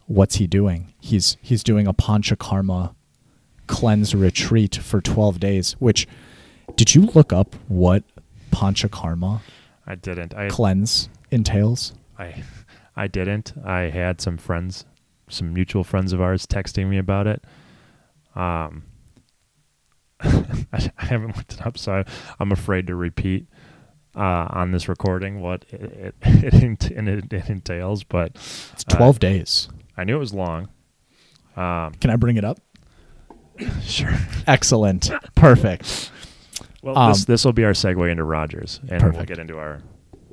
what's he doing he's he's doing a panchakarma cleanse retreat for 12 days which did you look up what panchakarma I didn't. I cleanse entails I I didn't. I had some friends, some mutual friends of ours, texting me about it. Um, I, I haven't looked it up, so I, I'm afraid to repeat uh, on this recording what it it, it, it, it entails. But it's 12 days I knew it was long. Um, can i bring it up sure. excellent perfect Well, Um, this this will be our segue into Rodgers, and we'll Perfect. get into our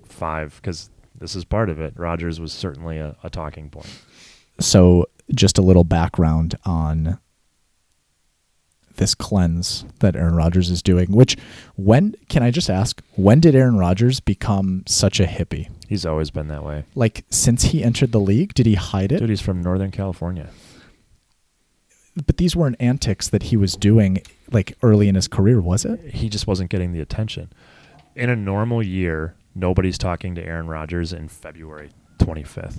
five because this is part of it. Rodgers was certainly a, a talking point. so just a little background on this cleanse that Aaron Rodgers is doing which when can I just ask when did Aaron Rodgers become such a hippie He's always been that way. like since he entered the league did he hide it Dude, he's from Northern California. but these weren't antics that he was doing like early in his career was it He just wasn't getting the attention. In a normal year, nobody's talking to Aaron Rodgers in February 25th.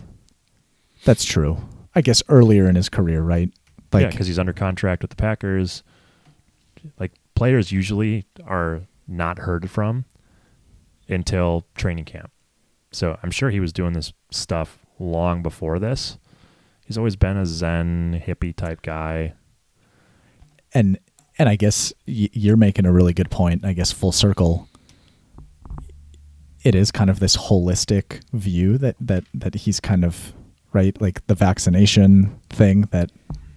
that's true I guess earlier in his career right yeah, because he's under contract with the Packers. Like players usually are not heard from until training camp. So I'm sure he was doing this stuff long before this. He's always been a Zen hippie type guy. and and I guess y- you're making a really good point. I guess full circle. It is kind of this holistic view that that that he's kind of right, like the vaccination thing that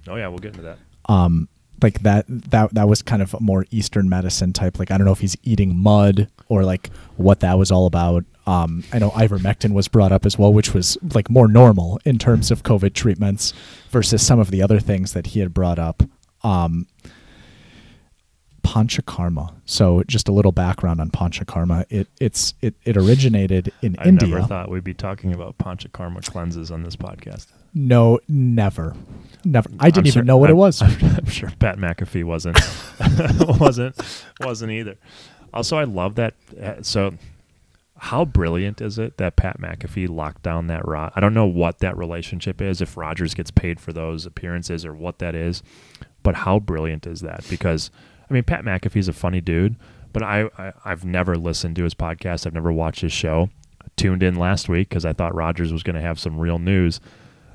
Oh yeah, we'll get into that. um like that that that was kind of a more eastern medicine type. Like i don't know if he's eating mud or like what that was all about. Um i know ivermectin was brought up as well which was like more normal in terms of covid treatments versus some of the other things that he had brought up. Um panchakarma. So just a little background on panchakarma. It it's it, it originated in I india. i never thought we'd be talking about panchakarma cleanses on this podcast. No never never i didn't I'm even sure- know what I'm- it was I'm, sure Pat McAfee wasn't wasn't wasn't either. Also, I love that. uh, So, how brilliant is it that Pat McAfee locked down that Rod? I don't know what that relationship is. If Rodgers gets paid for those appearances or what that is, but how brilliant is that? Because I mean, Pat McAfee's a funny dude, but I, I I've never listened to his podcast. I've never watched his show. Tuned in last week because I thought Rodgers was going to have some real news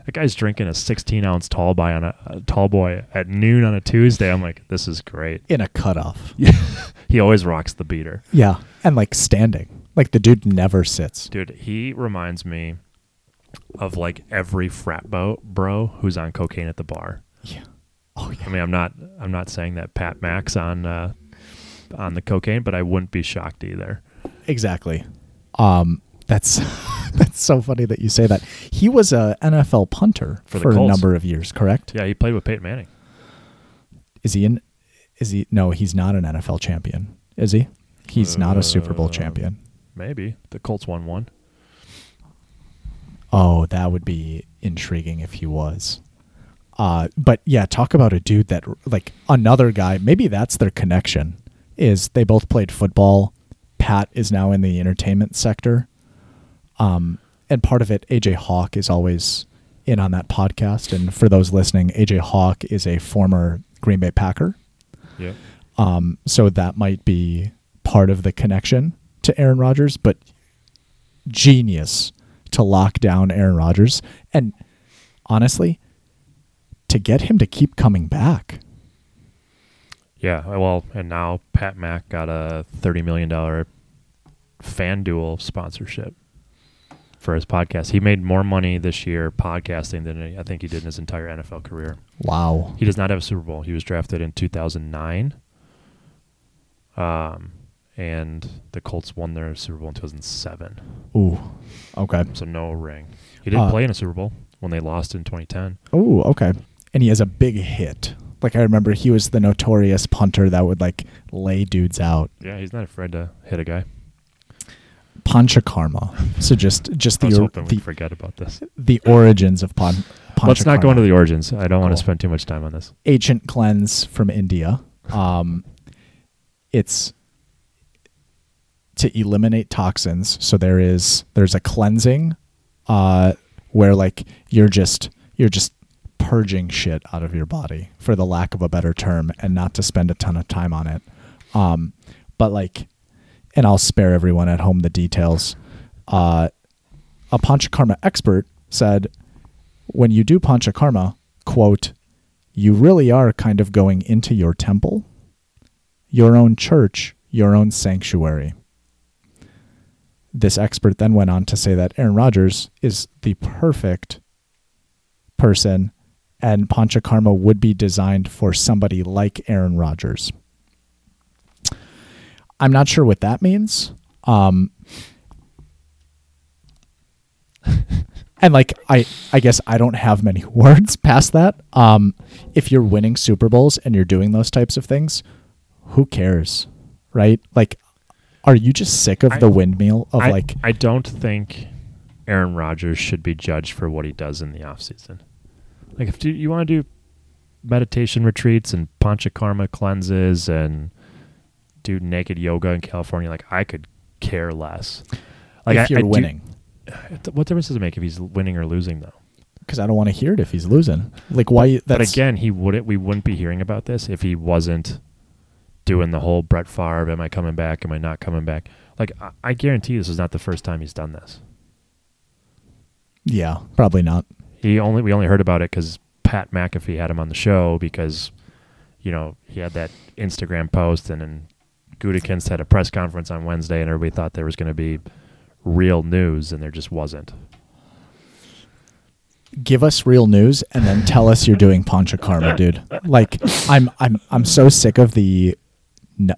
That guy's drinking a 16 ounce tall boy on a, a tall boy at noon on a Tuesday. I'm like, this is great. In a cutoff. He always rocks the beater, Yeah. And like standing. Like the dude never sits. dude. He reminds me of like every frat bo- bro who's on cocaine at the bar. Yeah. Oh yeah. I mean, I'm not I'm not saying that Pat Max on uh, on the cocaine, but I wouldn't be shocked either. Exactly. Um that's that's so funny that you say that. He was a NFL punter For for, a number of years, correct? Yeah, he played with Peyton Manning. Is he in is he no, he's not an NFL champion. Is he? He's not a Super Bowl Uh, champion. Maybe the Colts won one. Oh, that would be intriguing if he was. Uh, but yeah, talk about a dude that like another guy. Maybe that's their connection. Is they both played football. Pat is now in the entertainment sector. Um, and part of it, AJ Hawk is always in on that podcast. And for those listening, AJ Hawk is a former Green Bay Packer. Yep. Um, so that might be part of the connection to Aaron Rodgers, but genius to lock down Aaron Rodgers. And honestly, to get him to keep coming back. Yeah. Well, and now Pat Mack got a thirty million dollar FanDuel sponsorship for his podcast. He made more money this year podcasting than I think he did in his entire NFL career. Wow. He does not have a Super Bowl. He was drafted in 2009. Um, and the Colts won their Super Bowl in 2007. Ooh. Okay. So no ring. He didn't Uh, play in a Super Bowl when they lost in 2010. Ooh, okay. And he has a big hit. Like I remember he was the notorious punter that would like lay dudes out. Yeah, he's not afraid to hit a guy. Panchakarma. So just just the hoping the, forget about this. the origins of pan, Let's not go into the origins. I don't want to spend too much time on this. ancient cleanse from India. Um, it's to eliminate toxins. So there is there's a cleansing, uh, where like you're just you're just purging shit out of your body, for the lack of a better term, and not to spend a ton of time on it. Um, but like, and I'll spare everyone at home the details. Uh, a panchakarma expert said, when you do panchakarma, quote, you really are kind of going into your temple, your own church, your own sanctuary. This expert then went on to say that Aaron Rodgers is the perfect person and Panchakarma would be designed for somebody like Aaron Rodgers. I'm not sure what that means. Um, and like I I guess I don't have many words past that. Um if you're winning Super Bowls and you're doing those types of things, who cares? Right? Like are you just sick of I- the windmill of I, like I don't think Aaron Rodgers should be judged for what he does in the offseason. Like if do, you want to do meditation retreats and panchakarma cleanses and do naked yoga in California, like I could care less. Like if I, you're I do- winning? what difference does it make if he's winning or losing though? Because I don't want to hear it if he's losing. Like why that's but again, he wouldn't. We wouldn't be hearing about this if he wasn't doing the whole Brett Favre. Am I coming back? Am I not coming back? Like I, I guarantee this is not the first time he's done this. Yeah, probably not. He only we only heard about it because Pat McAfee had him on the show because you know he had that Instagram post and then Gutekunst had a press conference on Wednesday and everybody thought there was going to be real news and there just wasn't. give us real news and then tell us you're doing panchakarma, dude. Like I'm I'm I'm so sick of the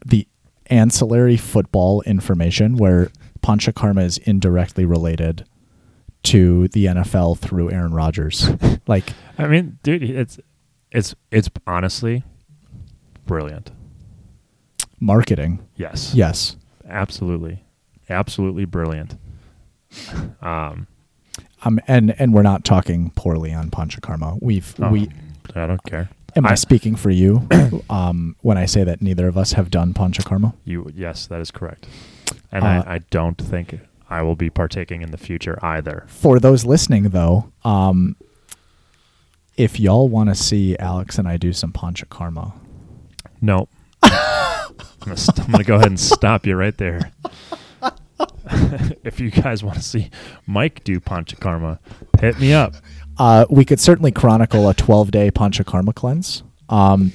the ancillary football information where panchakarma is indirectly related to the NFL through Aaron Rodgers. Like I mean, dude, it's it's it's honestly brilliant. Marketing. Yes. Yes. Absolutely. Absolutely brilliant. Um, Um and and we're not talking poorly on panchakarma. We've oh, we I don't care. am I, I- speaking for you um when I say that neither of us have done panchakarma? You yes, that is correct. And Uh, I, I don't think I will be partaking in the future either. for those listening though um if y'all want to see alex and i do some panchakarma No. I'm I'm gonna go ahead and stop you right there. if you guys want to see Mike do Panchakarma, hit me up. Uh, we could certainly chronicle a 12 day Panchakarma cleanse. Um,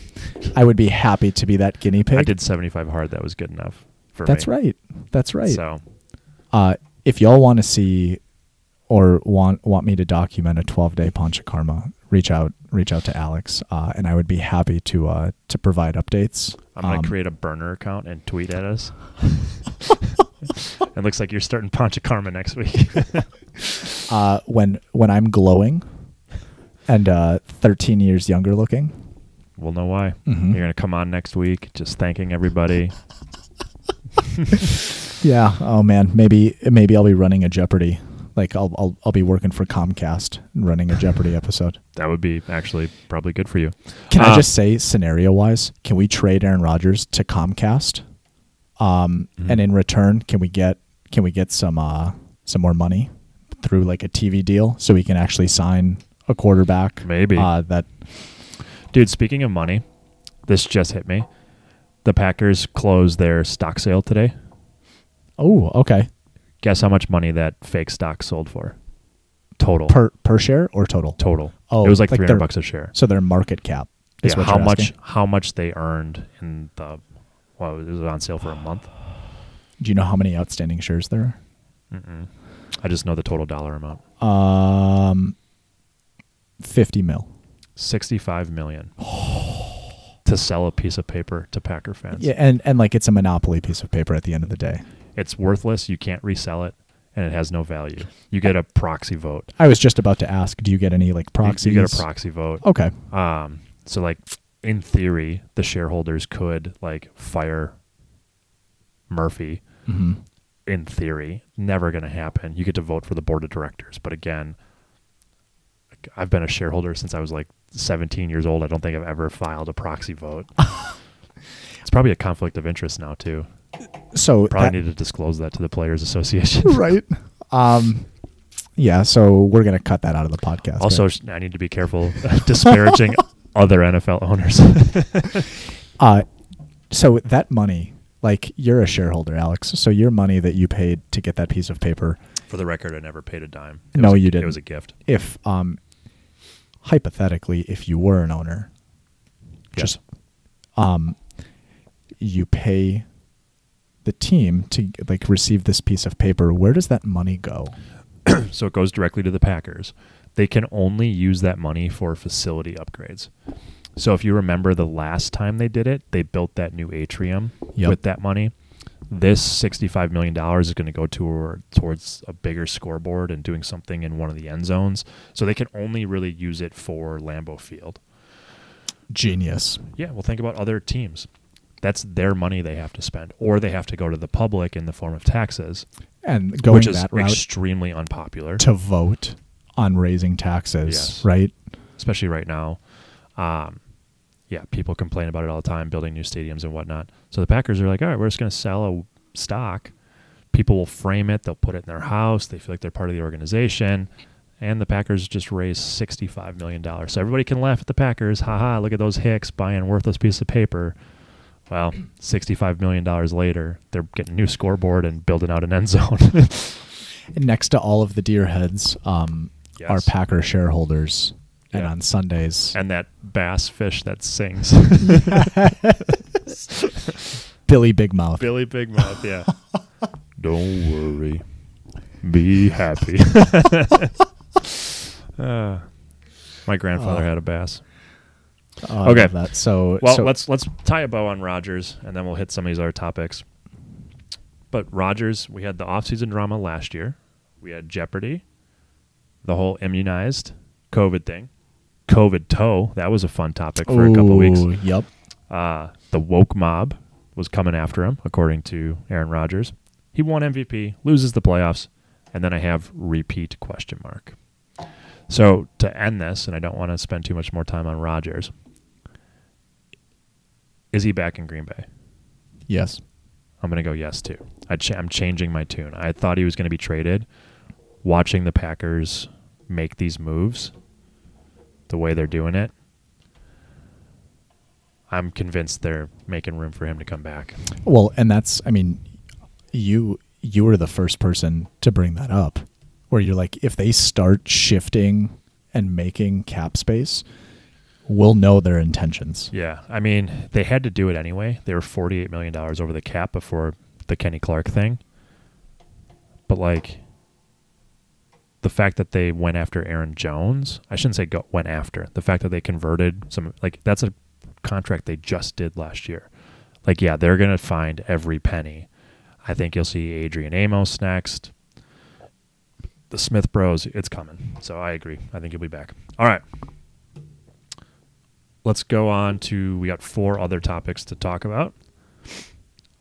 I would be happy to be that guinea pig. I did 75 hard. That was good enough for That's me. right. That's right. So Uh, if y'all want to see or want want me to document a 12 day Panchakarma, reach out reach out to Alex, uh, and I would be happy to uh, to provide updates. I'm gonna Um, create a burner account and tweet at us. it looks like you're starting Panchakarma next week. uh, when when I'm glowing and uh, 13 years younger looking. we'll know why. Mhm. You're gonna come on next week, just thanking everybody. Yeah. Oh man, maybe maybe I'll be running a Jeopardy. Like I'll I'll I'll be working for Comcast and running a Jeopardy episode. That would be actually probably good for you. Can I Uh, just say, scenario wise, can we trade Aaron Rodgers to Comcast? Um, Mhm. and in return, can we get can we get some uh some more money through like a TV deal so we can actually sign a quarterback? Maybe. Uh, that Dude, speaking of money, this just hit me. The Packers closed their stock sale today. oh okay Guess how much money that fake stock sold for? Total. per per share or total. total. Oh, it was like, like 300 bucks a share. So their market cap is Yeah, what how much asking? how much they earned in the well, it was on sale for a month. Do you know how many outstanding shares there? Mm-mm. I just know the total dollar amount. Um, fifty mil. 65 million to sell a piece of paper to Packer fans. Yeah, and and like it's a monopoly piece of paper at the end of the day. It's worthless, you can't resell it, and it has no value. You get a proxy vote. I was just about to ask, do you get any like proxies? You, get a proxy vote. Okay. Um, so like in theory, the shareholders could like fire Murphy. hmm In theory, never going to happen. You get to vote for the board of directors, but again, I've been a shareholder since I was like 17 years old. I don't think I've ever filed a proxy vote. it's probably a conflict of interest now too. So Probably that- need to disclose that to the players association. right. Um, yeah. So we're gonna cut that out of the podcast. also, right? I need to be careful disparaging other NFL owners. uh, so that money, like you're a shareholder, Alex. So your money that you paid to get that piece of paper, For the record, I never paid a dime. It No, was a- you didn't. It was a gift. if um, hypothetically, if you were an owner, Yes. just um, you pay the team to like receive this piece of paper. Where does that money go? so it goes directly to the Packers. They can only use that money for facility upgrades. So if you remember the last time they did it, they built that new atrium Yep. with that money. This $65 million is going to go toward, towards a bigger scoreboard and doing something in one of the end zones. So they can only really use it for Lambeau Field. Genius. Yeah, well, think about other teams. That's their money they have to spend, or they have to go to the public in the form of taxes, And going which is that route extremely unpopular. to vote on raising taxes, Yes. right? especially right now. Um, yeah, people complain about it all the time, building new stadiums and whatnot. So the Packers are like, all right, we're just going to sell a stock. People will frame it, they'll put it in their house, they feel like they're part of the organization. And the Packers just raised $65 million. So everybody can laugh at the Packers. Haha, look at those hicks buying worthless piece of paper. Well, $65 million later, they're getting a new scoreboard and building out an end zone. And next to all of the deer heads um, are Packer shareholders. And Yeah. on Sundays, and that bass fish that sings. Billy Big Mouth. Billy Big Mouth, yeah. Don't worry. Be happy. uh, my grandfather Oh. had a bass. Oh, Okay. that. So, Well, so let's let's tie a bow on Rodgers and then we'll hit some of these other topics. But Rodgers, we had the offseason drama last year. We had Jeopardy, the whole immunized COVID thing. COVID toe, that was a fun topic for a couple of weeks. Yep. Uh, the woke mob was coming after him, according to Aaron Rodgers. He won MVP, loses the playoffs, and then I have repeat question mark. So to end this, and I don't want to spend too much more time on Rodgers, is he back in Green Bay? Yes. I'm going to go yes too. I ch- I'm changing my tune. I thought he was going to be traded. Watching the Packers make these moves, the way they're doing it, I'm convinced they're making room for him to come back. Well, and that's I mean, you you were the first person to bring that up, where you're like, if they start shifting and making cap space will know their intentions. Yeah, I mean they had to do it anyway. They were forty eight million dollars over the cap before the Kenny Clark thing. But like the fact that they went after Aaron Jones, I shouldn't say go, went after. The fact that they converted some like that's a contract they just did last year. Like yeah, they're gonna find every penny. I think you'll see Adrian Amos next. The Smith Bros, it's coming. So I agree. I think you'll be back. All right let's go on to we got four other topics to talk about.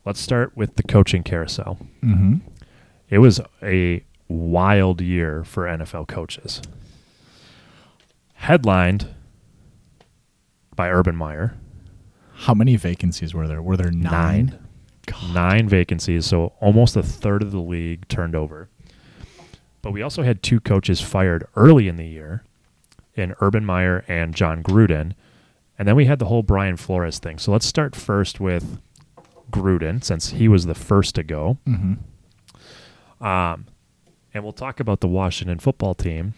Let's start with the coaching carousel. Mm-hmm. It was a wild year for NFL coaches. Headlined by Urban Meyer. How many vacancies were there? Were there nine? Nine. Nine vacancies, so almost a third of the league turned over. But we also had two coaches fired early in the year in Urban Meyer and Jon Gruden. And then we had the whole Brian Flores thing. So let's start first with Gruden, since he was the first to go. Mm-hmm. Um, and we'll talk about the Washington football team.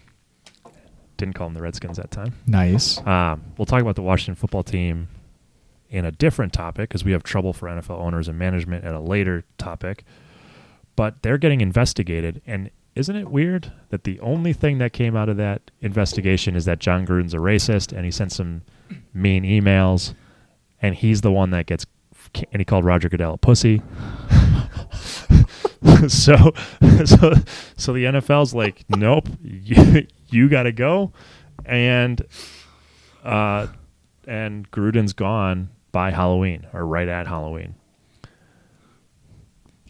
Didn't call them the Redskins that time. Nice. Um, we'll talk about the Washington football team in a different topic because we have trouble for NFL owners and management at a later topic. But they're getting investigated. And isn't it weird that the only thing that came out of that investigation is that Jon Gruden's a racist and he sent some mean emails and he's the one that gets and he called Roger Goodell a pussy. so so so the NFL's like, nope, you, you got to go, and uh, and Gruden's gone by Halloween or right at Halloween.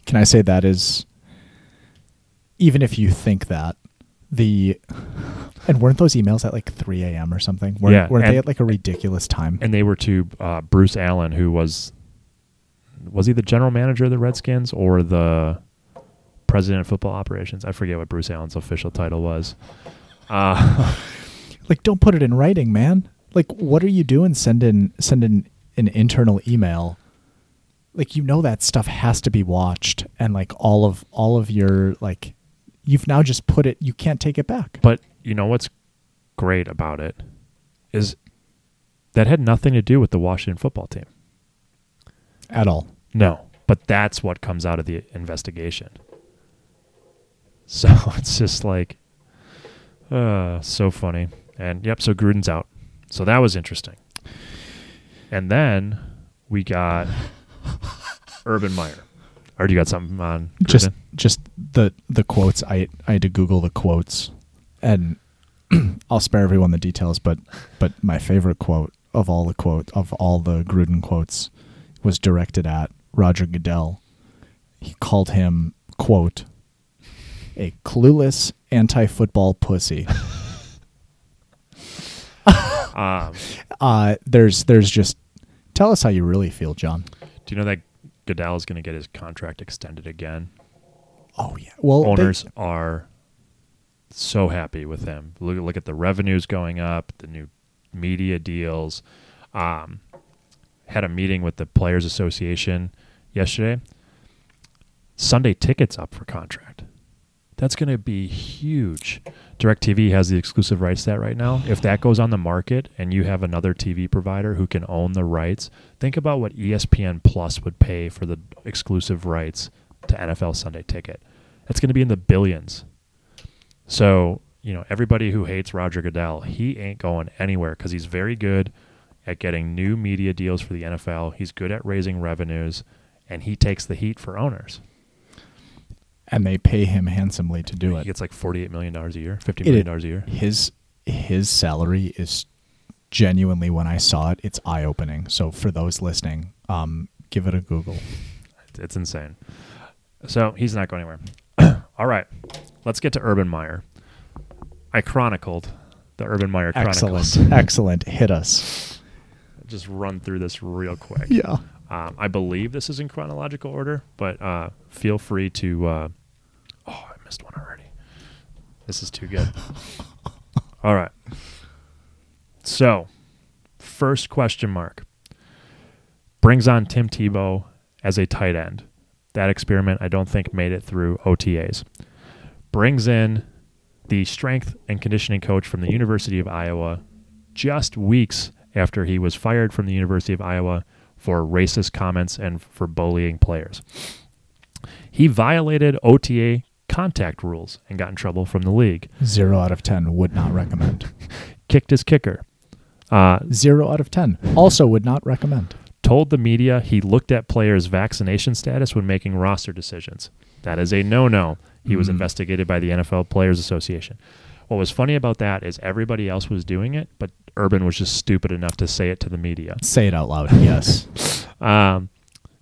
Can I say that is even if you think that the and weren't those emails at like 3 a.m. or something? Weren't, Yeah, weren't and- they at like a ridiculous time? And they were to uh, Bruce Allen, who was was he the general manager of the Redskins or the president of football operations? I forget what Bruce Allen's official title was. Uh, like, don't put it in writing, man. Like, what are you doing? Sending sending an internal email. Like, you know that stuff has to be watched, and like all of all of your like, you've now just put it. You can't take it back. But you know what's great about it is that had nothing to do with the Washington football team. at all. No, but that's what comes out of the investigation. So it's just like, uh, so funny. And yep, so Gruden's out. So that was interesting. And then we got Urban Meyer. Or do you got something on Gruden? just just the the quotes. I i had to google the quotes. And i'll spare everyone the details but but my favorite quote of all the quote of all the gruden quotes was directed at roger goodell. He called him quote a clueless anti-football pussy. Um, uh there's there's just tell us how you really feel john. Do you know that Goodell is going to get his contract extended again? oh yeah well they- owners are so happy with him. Look, look at the revenues going up, the new media deals. Um, had a meeting with the Players Association yesterday. Sunday tickets up for contract. That's going to be huge. DirecTV has the exclusive rights to that right now. If that goes on the market and you have another TV provider who can own the rights, think about what ESPN Plus would pay for the exclusive rights to NFL Sunday Ticket. That's going to be in the billions. So, you know, everybody who hates Roger Goodell, he ain't going anywhere because he's very good at getting new media deals for the NFL. He's good at raising revenues, and he takes the heat for owners. And they pay him handsomely to do He it gets like $48 million a year, $50 It- million a year. his his salary is genuinely when I saw it, it's eye opening. So for those listening, um, give it a Google. It's insane. So he's not going anywhere. All right, let's get to Urban Meyer. I chronicled the Urban Meyer Chronicles. Excellent, excellent. Hit us. Just run through this real quick. Yeah. Um, I believe this is in chronological order, but uh, feel free to. Uh, missed one already. This is too good. All right. So, first question mark brings on Tim Tebow as a tight end. That experiment, I don't think, made it through OTAs. Brings in the strength and conditioning coach from the University of Iowa, just weeks after he was fired from the University of Iowa for racist comments and for bullying players. He violated OTA contact rules and got in trouble from the league. Zero out of 10 would not recommend. Kicked his kicker. Uh, Zero out of 10 also would not recommend. told the media he looked at players' vaccination status when making roster decisions. That is a no no. He was Mhm. investigated by the NFL Players Association. What was funny about that is everybody else was doing it, but Urban was just stupid enough to say it to the media. Say it out loud. Yes. Um,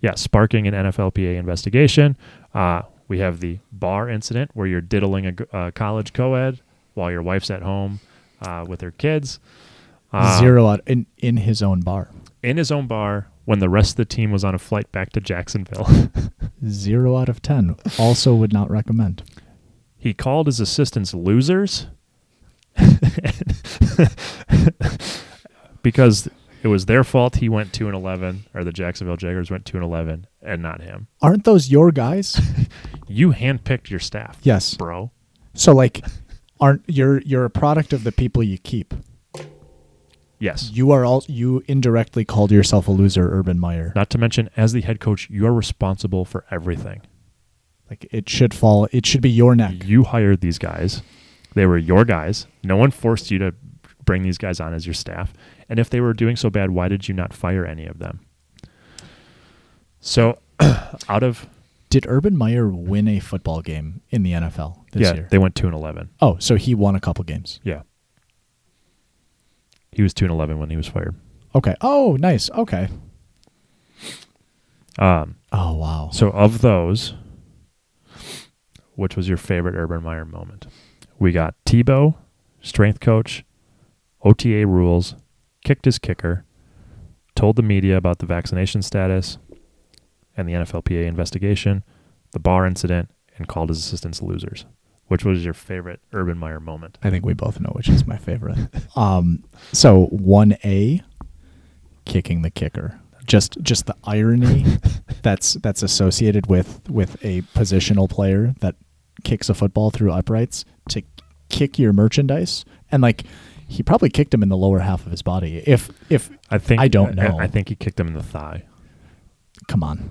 yeah, sparking an NFLPA investigation. Uh, we have the bar incident where you're diddling a, uh, college co-ed while your wife's at home uh, with her kids. Uh, Zero out in, in his own bar. in his own bar when the rest of the team was on a flight back to Jacksonville. Zero out of 10 also would not recommend. he called his assistants losers because it was their fault he went 2 and 11 or the Jacksonville Jaguars went 2 and 11 and not him. Aren't those your guys? You handpicked your staff, yes. bro. So like aren't you're you're a product of the people you keep. Yes. You are all you indirectly called yourself a loser, Urban Meyer. Not to mention as the head coach, you are responsible for everything. Like it should fall it should be your neck. You hired these guys. They were your guys. No one forced you to bring these guys on as your staff. And if they were doing so bad, why did you not fire any of them? So, out of Did Urban Meyer win a football game in the NFL this yeah, year? they went two and eleven. oh, so he won a couple games. Yeah, he was two and eleven when he was fired. Okay. Oh, nice. Okay. Um, Oh, wow. so of those, which was your favorite Urban Meyer moment? We got Tebow, strength coach, OTA rules, kicked his kicker, told the media about the vaccination status and the NFLPA investigation, the bar incident, and called his assistants losers. Which was your favorite Urban Meyer moment? I think we both know which is my favorite. um, so one A, kicking the kicker. Just just the irony that's that's associated with with a positional player that kicks a football through uprights to kick your merchandise and like he probably kicked him in the lower half of his body. If if I think I don't know. I, think he kicked him in the thigh. come on,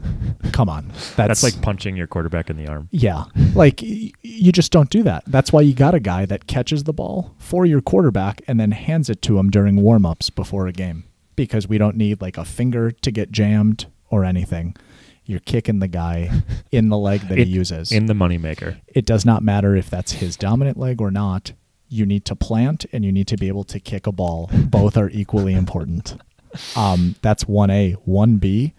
come on, that's, That's, like punching your quarterback in the arm. Yeah. Like y- you just don't do that. That's why you got a guy that catches the ball for your quarterback and then hands it to him during warm-ups before a game because we don't need like a finger to get jammed or anything. You're kicking the guy in the leg that It- he uses. in the moneymaker. it does not matter if that's his dominant leg or not. You need to plant and you need to be able to kick a ball. Both are equally important. Um, that's 1A. 1B,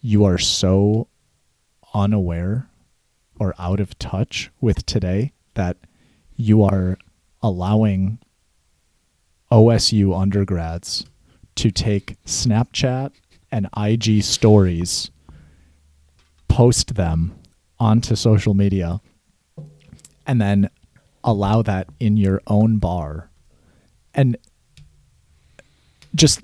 you are so unaware or out of touch with today that you are allowing OSU undergrads to take Snapchat and IG stories, post them onto social media, and then allow that in your own bar. And just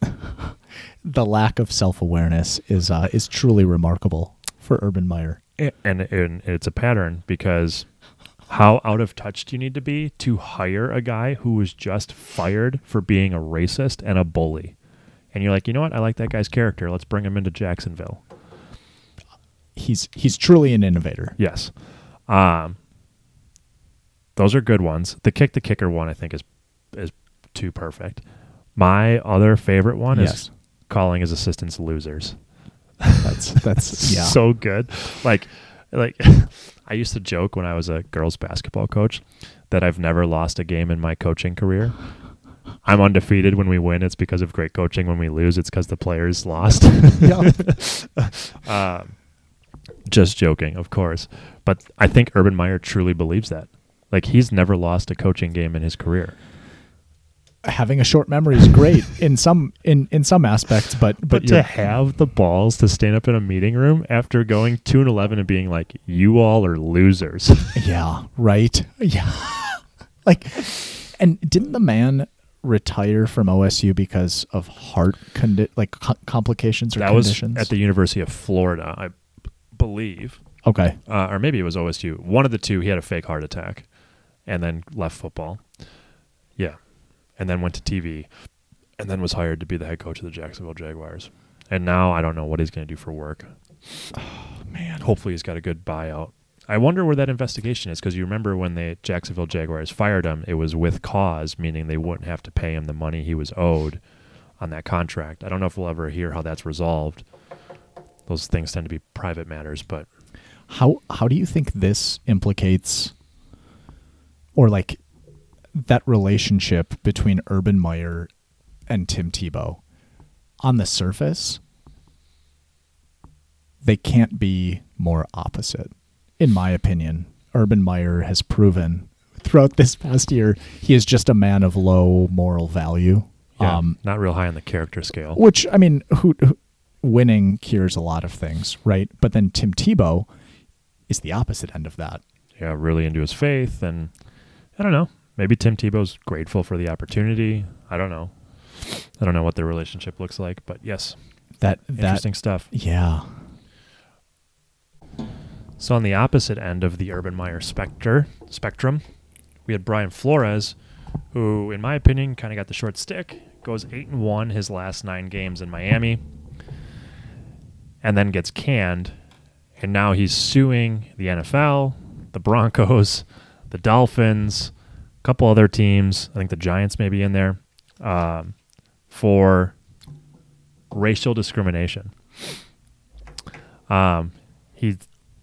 the lack of self awareness is uh, is truly remarkable for Urban Meyer. and, and it's a pattern because how out of touch do you need to be to hire a guy who was just fired for being a racist and a bully and you're like you know what i like that guy's character let's bring him into jacksonville He's he's truly an innovator. yes um those are good ones the kick the kicker one i think is is too perfect my other favorite one Yes. is calling his assistants losers That's that's yeah. so good. Like, like I used to joke when I was a girls basketball coach that I've never lost a game in my coaching career. I'm undefeated when we win. It's because of great coaching. When we lose, it's because the players lost. um, just joking, of course. But I think Urban Meyer truly believes that. Like he's never lost a coaching game in his career. Having a short memory is great in some in in some aspects, but But, but, to have the balls to stand up in a meeting room after going two and eleven and being like, "You all are losers." yeah, right, yeah, like, and didn't the man retire from OSU because of heart condi- like co- complications or that was conditions? at the University of Florida, I b- believe. Okay. uh, or maybe it was OSU. One of the two, he had a fake heart attack, and then left football. Yeah, and then went to TV, and then was hired to be the head coach of the Jacksonville Jaguars. And now I don't know what he's going to do for work. Oh, Man. Hopefully, he's got a good buyout. I wonder where that investigation is because you remember when the Jacksonville Jaguars fired him, it was with cause, meaning they wouldn't have to pay him the money he was owed on that contract. I don't know if we'll ever hear how that's resolved. Those things tend to be private matters, but How how do you think this implicates or like that relationship between Urban Meyer and Tim Tebow? On the surface, they can't be more opposite, in my opinion. Urban Meyer has proven throughout this past year he is just a man of low moral value. yeah, Um, not real high on the character scale. which I mean, who, who winning cures a lot of things, right? But then Tim Tebow is the opposite end of that. yeah, really into his faith, and I don't know. Maybe Tim Tebow's grateful for the opportunity. I don't know. I don't know what their relationship looks like, but yes, That that interesting stuff. yeah. So on the opposite end of the Urban Meyer specter spectrum, we had Brian Flores, who, in my opinion, kind of got the short stick. Goes eight and one his last nine games in Miami, and then gets canned, and now he's suing the NFL, the Broncos, the Dolphins, a couple other teams. I think the Giants may be in there um, for racial discrimination. Um, he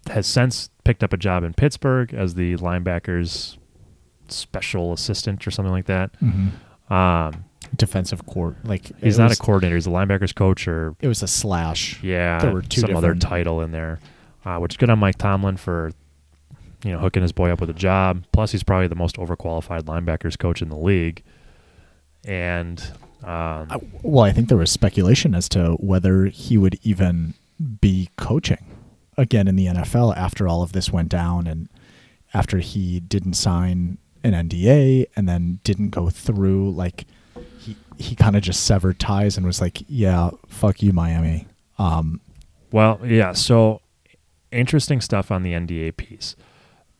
has since picked up a job in Pittsburgh as the linebackers special assistant or something like that. Mm-hmm. Um, Defensive court, like he's not was, a coordinator; he's a linebackers coach or It was a slash. yeah, There were two some other title in there, uh, which is good on Mike Tomlin for you know hooking his boy up with a job. Plus, he's probably the most overqualified linebackers coach in the league, and um, I- well, I think there was speculation as to whether he would even be coaching again in the NFL after all of this went down and after he didn't sign an NDA and then didn't go through like he he kind of just severed ties and was like, "Yeah, fuck you, Miami." Um, Well, yeah. So interesting stuff on the NDA piece.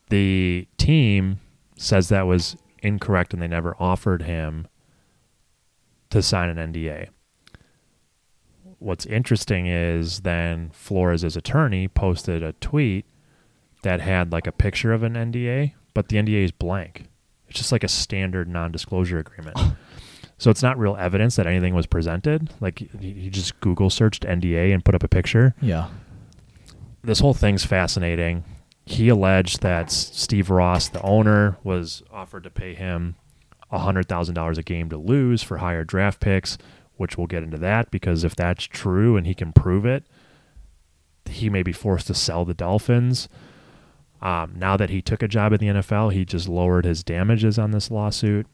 The team says that was incorrect and they never offered him to sign an NDA. What's interesting is then Flores' attorney posted a tweet that had like a picture of an NDA, but the NDA is blank. It's just like a standard non disclosure agreement. So it's not real evidence that anything was presented. Like he he just Google searched NDA and put up a picture. yeah. This whole thing's fascinating. He alleged that Steve Ross, the owner, was offered to pay him $100,000 a game to lose for higher draft picks, which we'll get into that because if that's true and he can prove it, he may be forced to sell the Dolphins. Um, now that he took a job in the NFL, he just lowered his damages on this lawsuit.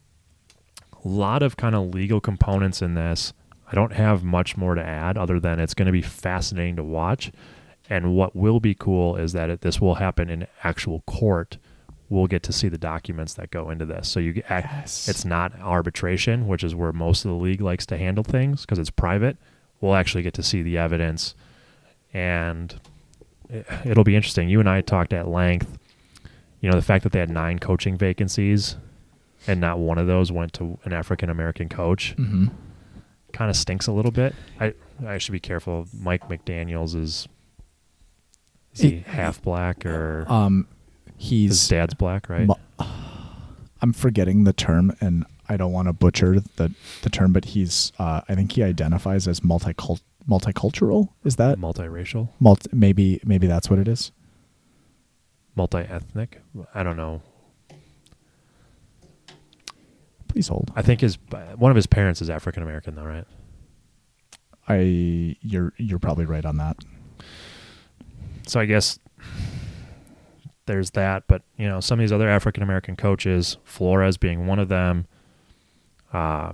A lot of kind of legal components in this. I don't have much more to add other than it's going to be fascinating to watch. And what will be cool is that it, this will happen in actual court. We'll get to see the documents that go into this. So you get, Yes. it's not arbitration, which is where most of the league likes to handle things because it's private. We'll actually get to see the evidence, and it, it'll be interesting. You and I talked at length. You know, the fact that they had nine coaching vacancies, and not one of those went to an African American coach, Mm-hmm. kind of stinks a little bit. I I should be careful. Mike McDaniel's is is he It- half black or Um, his he's dad's black, right? Mu- I'm forgetting the term, and I don't want to butcher the the term, but he's uh, I think he identifies as multicult multicultural. Is that Multiracial, multi- maybe maybe that's what it is? multi-ethnic. I don't know. Please hold. I think his one of his parents is African American, though, right? I you're you're probably right on that. So I guess there's that. But you know, some of these other African American coaches, Flores being one of them, uh,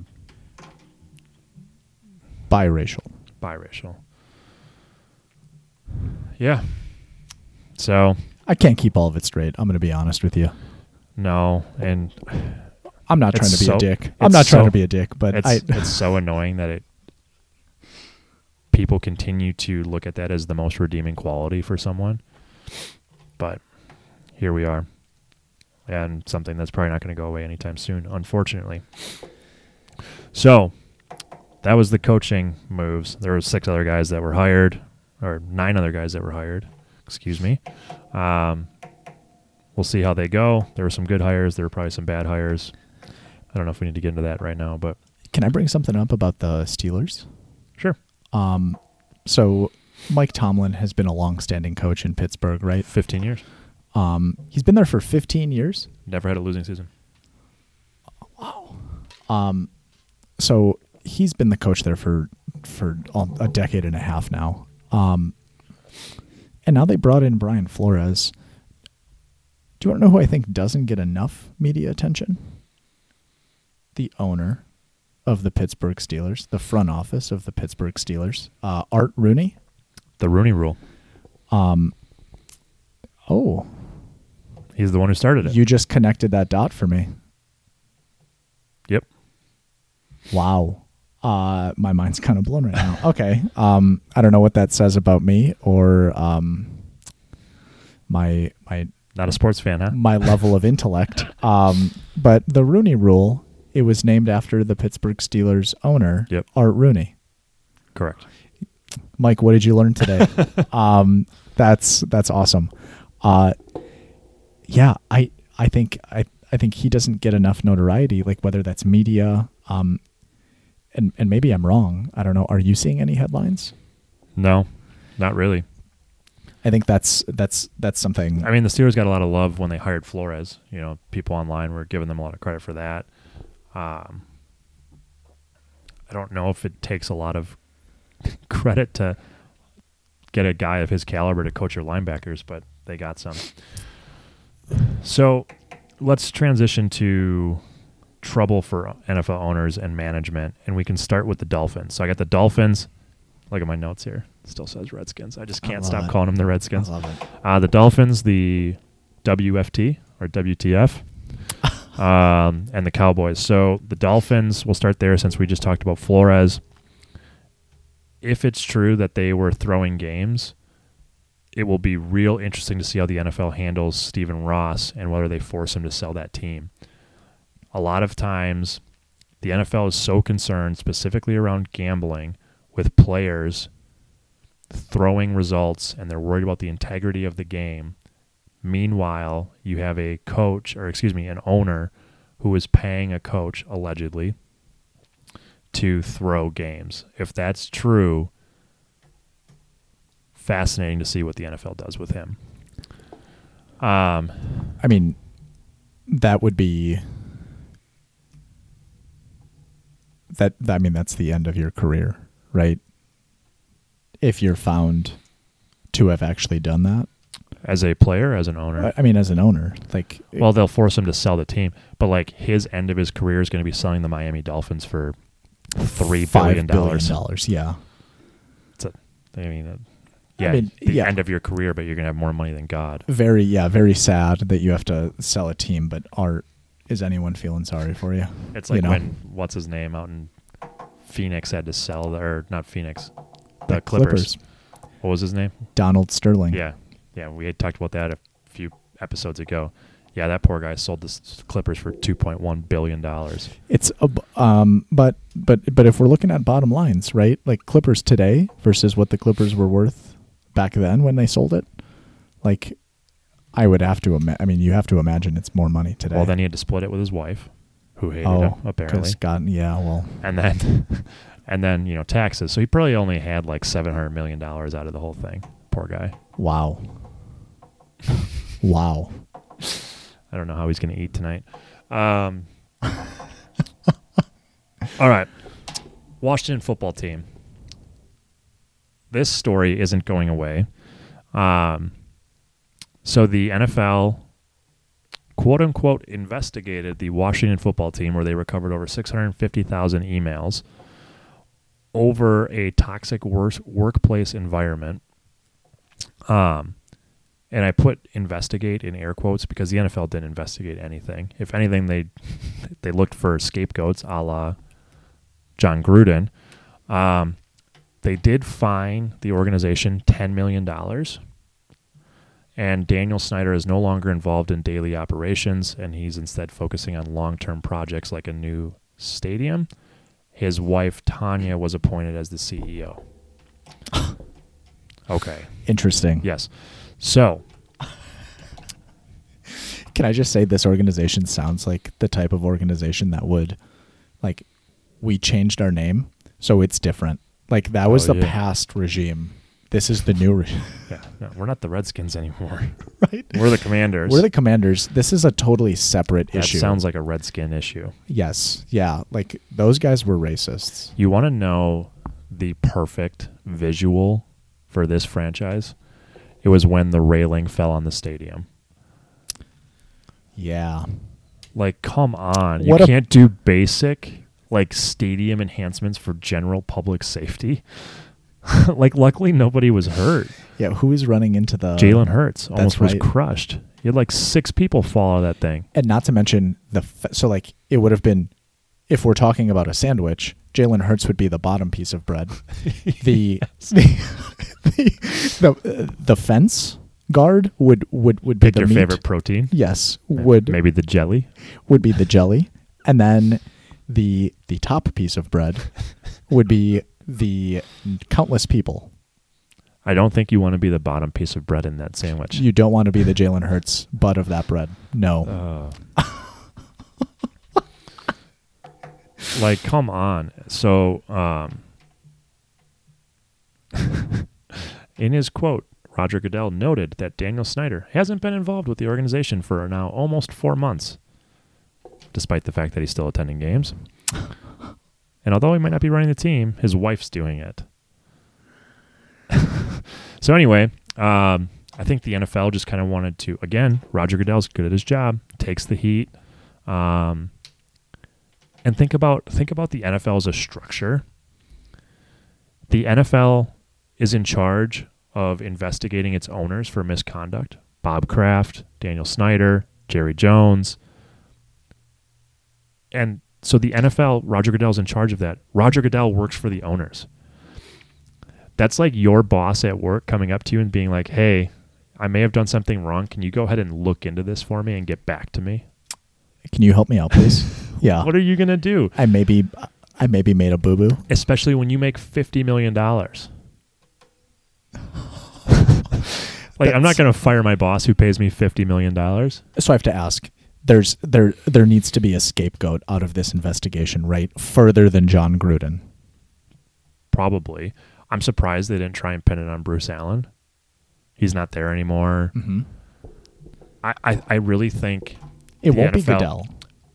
Biracial. biracial. Yeah. So I can't keep all of it straight. I'm going to be honest with you. no, and I'm not trying to be so- a dick. I'm not trying to be a dick, but it's I it's so annoying that it people continue to look at that as the most redeeming quality for someone. but here we are, and something that's probably not going to go away anytime soon, unfortunately. So that was the coaching moves. There were six other guys that were hired, or nine other guys that were hired. Excuse me. Um, we'll see how they go. There were some good hires. There were probably some bad hires. I don't know if we need to get into that right now, but Can I bring something up about the Steelers? Um, so Mike Tomlin has been a long-standing coach in Pittsburgh, right? 15 years. Um, he's been there for 15 years. Never had a losing season. Wow. Um, so he's been the coach there for for a decade and a half now. Um, and now they brought in Brian Flores. Do you want to know who I think doesn't get enough media attention? The owner of the Pittsburgh Steelers, the front office of the Pittsburgh Steelers, uh, Art Rooney. The Rooney Rule. Um, oh, He's the one who started it. you just connected that dot for me. yep. Wow. Uh, my mind's kind of blown right now. Okay. Um, I don't know what that says about me or um, my my Not a sports fan, huh? my level of intellect. Um, but the Rooney Rule, it was named after the Pittsburgh Steelers owner, Yep. Art Rooney. Correct. Mike, what did you learn today? um, that's that's awesome. Uh, yeah, I I think I I think he doesn't get enough notoriety, like whether that's media, um, and and maybe I'm wrong. I don't know. Are you seeing any headlines? No, not really. I think that's that's that's something. I mean, the Steelers got a lot of love when they hired Flores. You know, people online were giving them a lot of credit for that. Um, I don't know if it takes a lot of credit to get a guy of his caliber to coach your linebackers, but they got some. So let's transition to trouble for NFL owners and management, and we can start with the Dolphins. So I got the Dolphins. Look at my notes here. It still says Redskins. I just can't love stop it. calling them the I Redskins. love it. Uh, the Dolphins, the WFT or WTF, um, and the Cowboys. So the Dolphins, we'll start there since we just talked about Flores. If it's true that they were throwing games, it will be real interesting to see how the NFL handles Stephen Ross and whether they force him to sell that team. A lot of times, the NFL is so concerned, specifically around gambling, with players throwing results and they're worried about the integrity of the game. Meanwhile, you have a coach, or excuse me, an owner who is paying a coach, allegedly, to throw games. If that's true, fascinating to see what the NFL does with him. Um, I mean, that would be that. I mean, that's the end of your career, right? If you're found to have actually done that. As a player, as an owner, I- I mean, as an owner, like, well, they'll force him to sell the team, but like his end of his career is going to be selling the Miami Dolphins for three billion dollars. dollars. Yeah, I mean, uh, yeah, mean, the yeah. end of your career, but you're gonna have more money than God. very yeah, very sad that you have to sell a team. But art, is anyone feeling sorry for you? It's You like know. when what's his name out in Phoenix had to sell, or not Phoenix, the, The Clippers. What was his name? Donald Sterling. Yeah, yeah, we had talked about that a few episodes ago. Yeah, that poor guy sold the Clippers for two point one billion dollars. It's um, but but but if we're looking at bottom lines, right? Like Clippers today versus what the Clippers were worth back then when they sold it, like I would have to. Ima- I mean, you have to imagine it's more money today. Well, then he had to split it with his wife, who hated oh, him apparently, God, yeah. Well, and then and then you know taxes. So he probably only had like seven hundred million dollars out of the whole thing. Poor guy. wow, wow. I don't know how he's going to eat tonight. Um, all right. Washington football team. This story isn't going away. Um, so the NFL, quote unquote, investigated the Washington football team where they recovered over 650,000 emails over a toxic wor- workplace environment. Um, and I put investigate in air quotes because the NFL didn't investigate anything. If anything, they they looked for scapegoats, a la Jon Gruden. Um, they did fine the organization ten million dollars, And Daniel Snyder is no longer involved in daily operations, and he's instead focusing on long term projects like a new stadium. His wife, Tanya, was appointed as the CEO. okay. Interesting. Yes. So, Can I just say this organization sounds like the type of organization that would like we changed our name so it's different. Like that was Oh, the yeah. past regime. This is the new regime. yeah, no, we're not the Redskins anymore. right? We're the Commanders. We're the commanders. This is a totally separate that issue. sounds like a Redskin issue. yes. Yeah. Like those guys were racists. You want to know the perfect visual for this franchise? It was when the railing fell on the stadium. Yeah. Like, come on. You What a- can't do basic, like, stadium enhancements for general public safety. like, luckily, nobody was hurt. Yeah. Who is running into the Jalen Hurts almost was crushed. You had like six people fall out of that thing. and not to mention the f- so like it would have been if we're talking about a sandwich jalen hurts would be the bottom piece of bread the, the the the fence guard would would would be Pick the your meat. favorite protein. yes would Maybe the jelly. would be the jelly and then the the top piece of bread would be the countless people I don't think you want to be the bottom piece of bread in that sandwich. you don't want to be the jalen hurts butt of that bread no Uh, like, come on. So, um, in his quote, Roger Goodell noted that Daniel Snyder hasn't been involved with the organization for now almost four months, despite the fact that he's still attending games. And although he might not be running the team, his wife's doing it. so anyway, um, I think the NFL just kind of wanted to again. Roger Goodell's good at his job, takes the heat, um, and think about think about the NFL as a structure. The NFL is in charge of investigating its owners for misconduct. Bob Kraft, Daniel Snyder, Jerry Jones, and so the NFL, Roger Goodell's in charge of that. Roger Goodell works for the owners. That's like your boss at work coming up to you and being like, "Hey, I may have done something wrong. Can you go ahead and look into this for me and get back to me?" Can you help me out please yeah What are you gonna do? i maybe i maybe made a boo-boo Especially when you make fifty million dollars. like, I'm not gonna fire my boss who pays me fifty million dollars. so I have to ask. There's there there needs to be a scapegoat out of this investigation, right? Further than Jon Gruden. Probably. I'm surprised they didn't try and pin it on Bruce Allen. He's not there anymore. Mm-hmm. I, I, I really think It won't be NFL Goodell.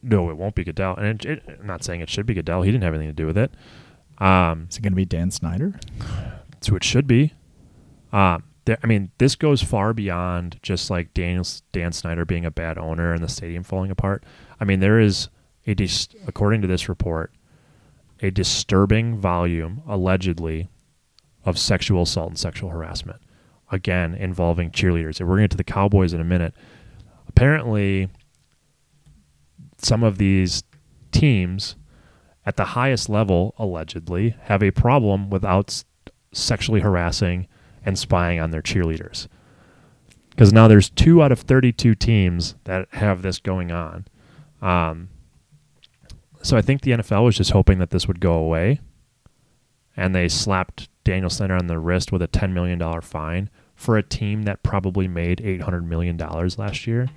no, it won't be Goodell, and it, it, I'm not saying it should be Goodell. He didn't have anything to do with it. Um, Is it going to be Dan Snyder? who it should be. Um, there, I mean, this goes far beyond just like Daniel Dan Snyder being a bad owner and the stadium falling apart. I mean, there is a dis- according to this report, a disturbing volume allegedly of sexual assault and sexual harassment. Again, involving cheerleaders. And we're going to get to the Cowboys in a minute. Apparently, some of these teams at the highest level, allegedly, have a problem without sexually harassing and spying on their cheerleaders. Because now there's two out of 32 teams that have this going on. Um, so I think the NFL was just hoping that this would go away. And they slapped Daniel Snyder on the wrist with a $10 million fine for a team that probably made $800 million last year.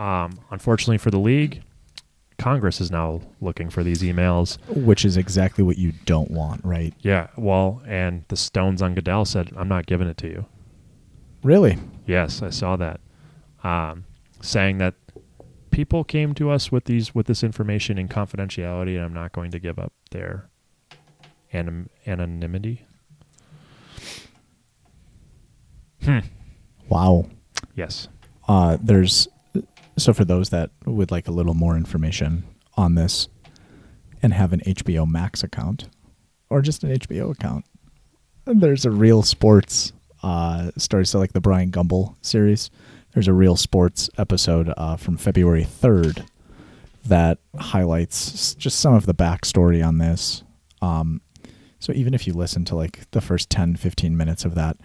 Um, unfortunately for the league, Congress is now looking for these emails. Which is exactly what you don't want, right? Yeah, well, and the Stones on Goodell said, I'm not giving it to you. Really? Yes, I saw that. Um, saying that people came to us with these with this information in confidentiality, and I'm not going to give up their anim- anonymity. Hmm. Wow. Yes. Uh, there's so for those that would like a little more information on this and have an HBO Max account or just an HBO account, there's a real sports uh, story. So like the Bryant Gumbel series, there's a real sports episode uh, from February 3rd that highlights just some of the backstory on this. Um, so even if you listen to like the first 10, 15 minutes of that,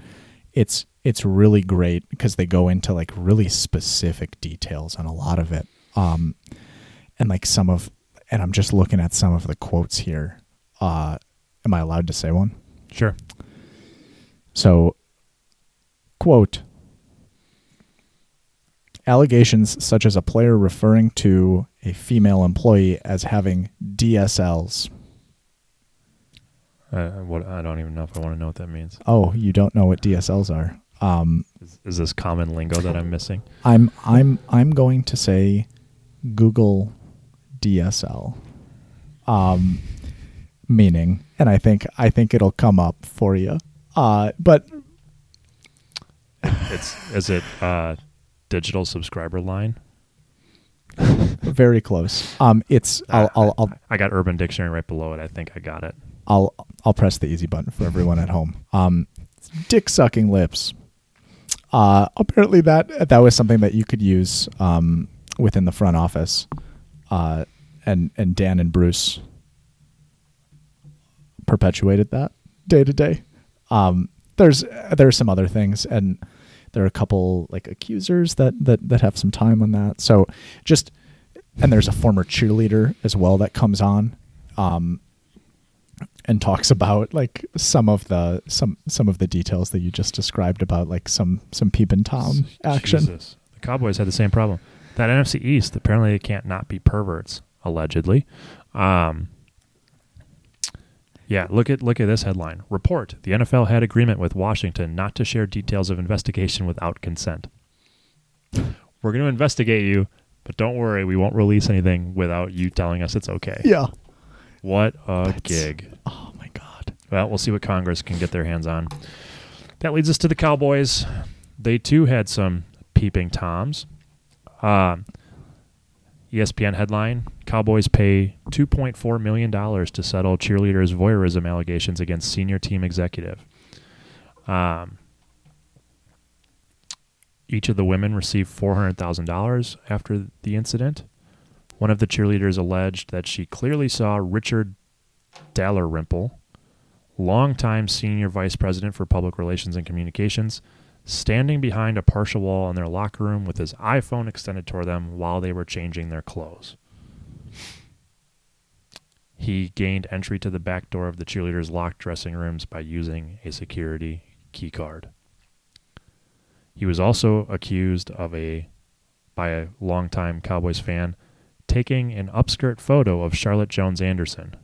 it's it's really great because they go into like really specific details on a lot of it. Um, and like some of, and I'm just looking at some of the quotes here. Uh, am I allowed to say one? Sure. So, quote Allegations such as a player referring to a female employee as having DSLs. Uh, what I don't even know if I want to know what that means. Oh, you don't know what DSLs are. Um, Is, is this common lingo that I'm missing? I'm I'm I'm going to say Google DSL. Um, meaning, and I think I think it'll come up for you. Uh, but It's is it uh, digital subscriber line? very close. Um, it's I'll I'll I'll, I got Urban Dictionary right below it. I think I got it. I'll I'll press the easy button for everyone at home. Um, dick sucking lips. Uh, apparently that that was something that you could use um, within the front office, uh, and and Dan and Bruce perpetuated that day to day. Um, there's there are some other things, and there are a couple like accusers that that that have some time on that. So just and there's a former cheerleader as well that comes on. Um, and talks about like some of the some some of the details that you just described about like some some peep and tom action. Jesus. The Cowboys had the same problem. That NFC East apparently they can't not be perverts allegedly. Um, yeah, look at look at this headline. Report: The NFL had agreement with Washington not to share details of investigation without consent. We're going to investigate you, but don't worry, we won't release anything without you telling us it's okay. Yeah. What a That's- gig. Oh my god. Well, we'll see what Congress can get their hands on. That leads us to the Cowboys. They too had some peeping toms. Uh, ESPN headline: Cowboys pay 2.4 million dollars to settle cheerleaders' voyeurism allegations against senior team executive. Um, each of the women received $400,000 after the incident. One of the cheerleaders alleged that she clearly saw Richard Dalrymple, longtime senior vice president for public relations and communications, standing behind a partial wall in their locker room with his iPhone extended toward them while they were changing their clothes. He gained entry to the back door of the cheerleaders' locked dressing rooms by using a security key card. He was also accused of a by a longtime Cowboys fan taking an upskirt photo of Charlotte Jones Anderson,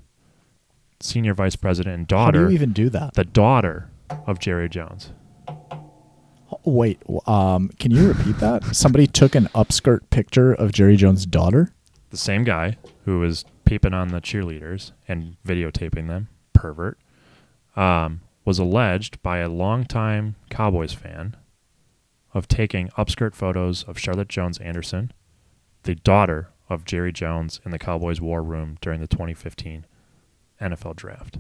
senior vice president and daughter. How do you even do that? the daughter of Jerry Jones. Wait, um, can you repeat that? Somebody took an upskirt picture of Jerry Jones' daughter. The same guy who was peeping on the cheerleaders and videotaping them, pervert, um, was alleged by a longtime Cowboys fan of taking upskirt photos of Charlotte Jones Anderson, the daughter of Jerry Jones in the Cowboys war room during the 2015 NFL draft.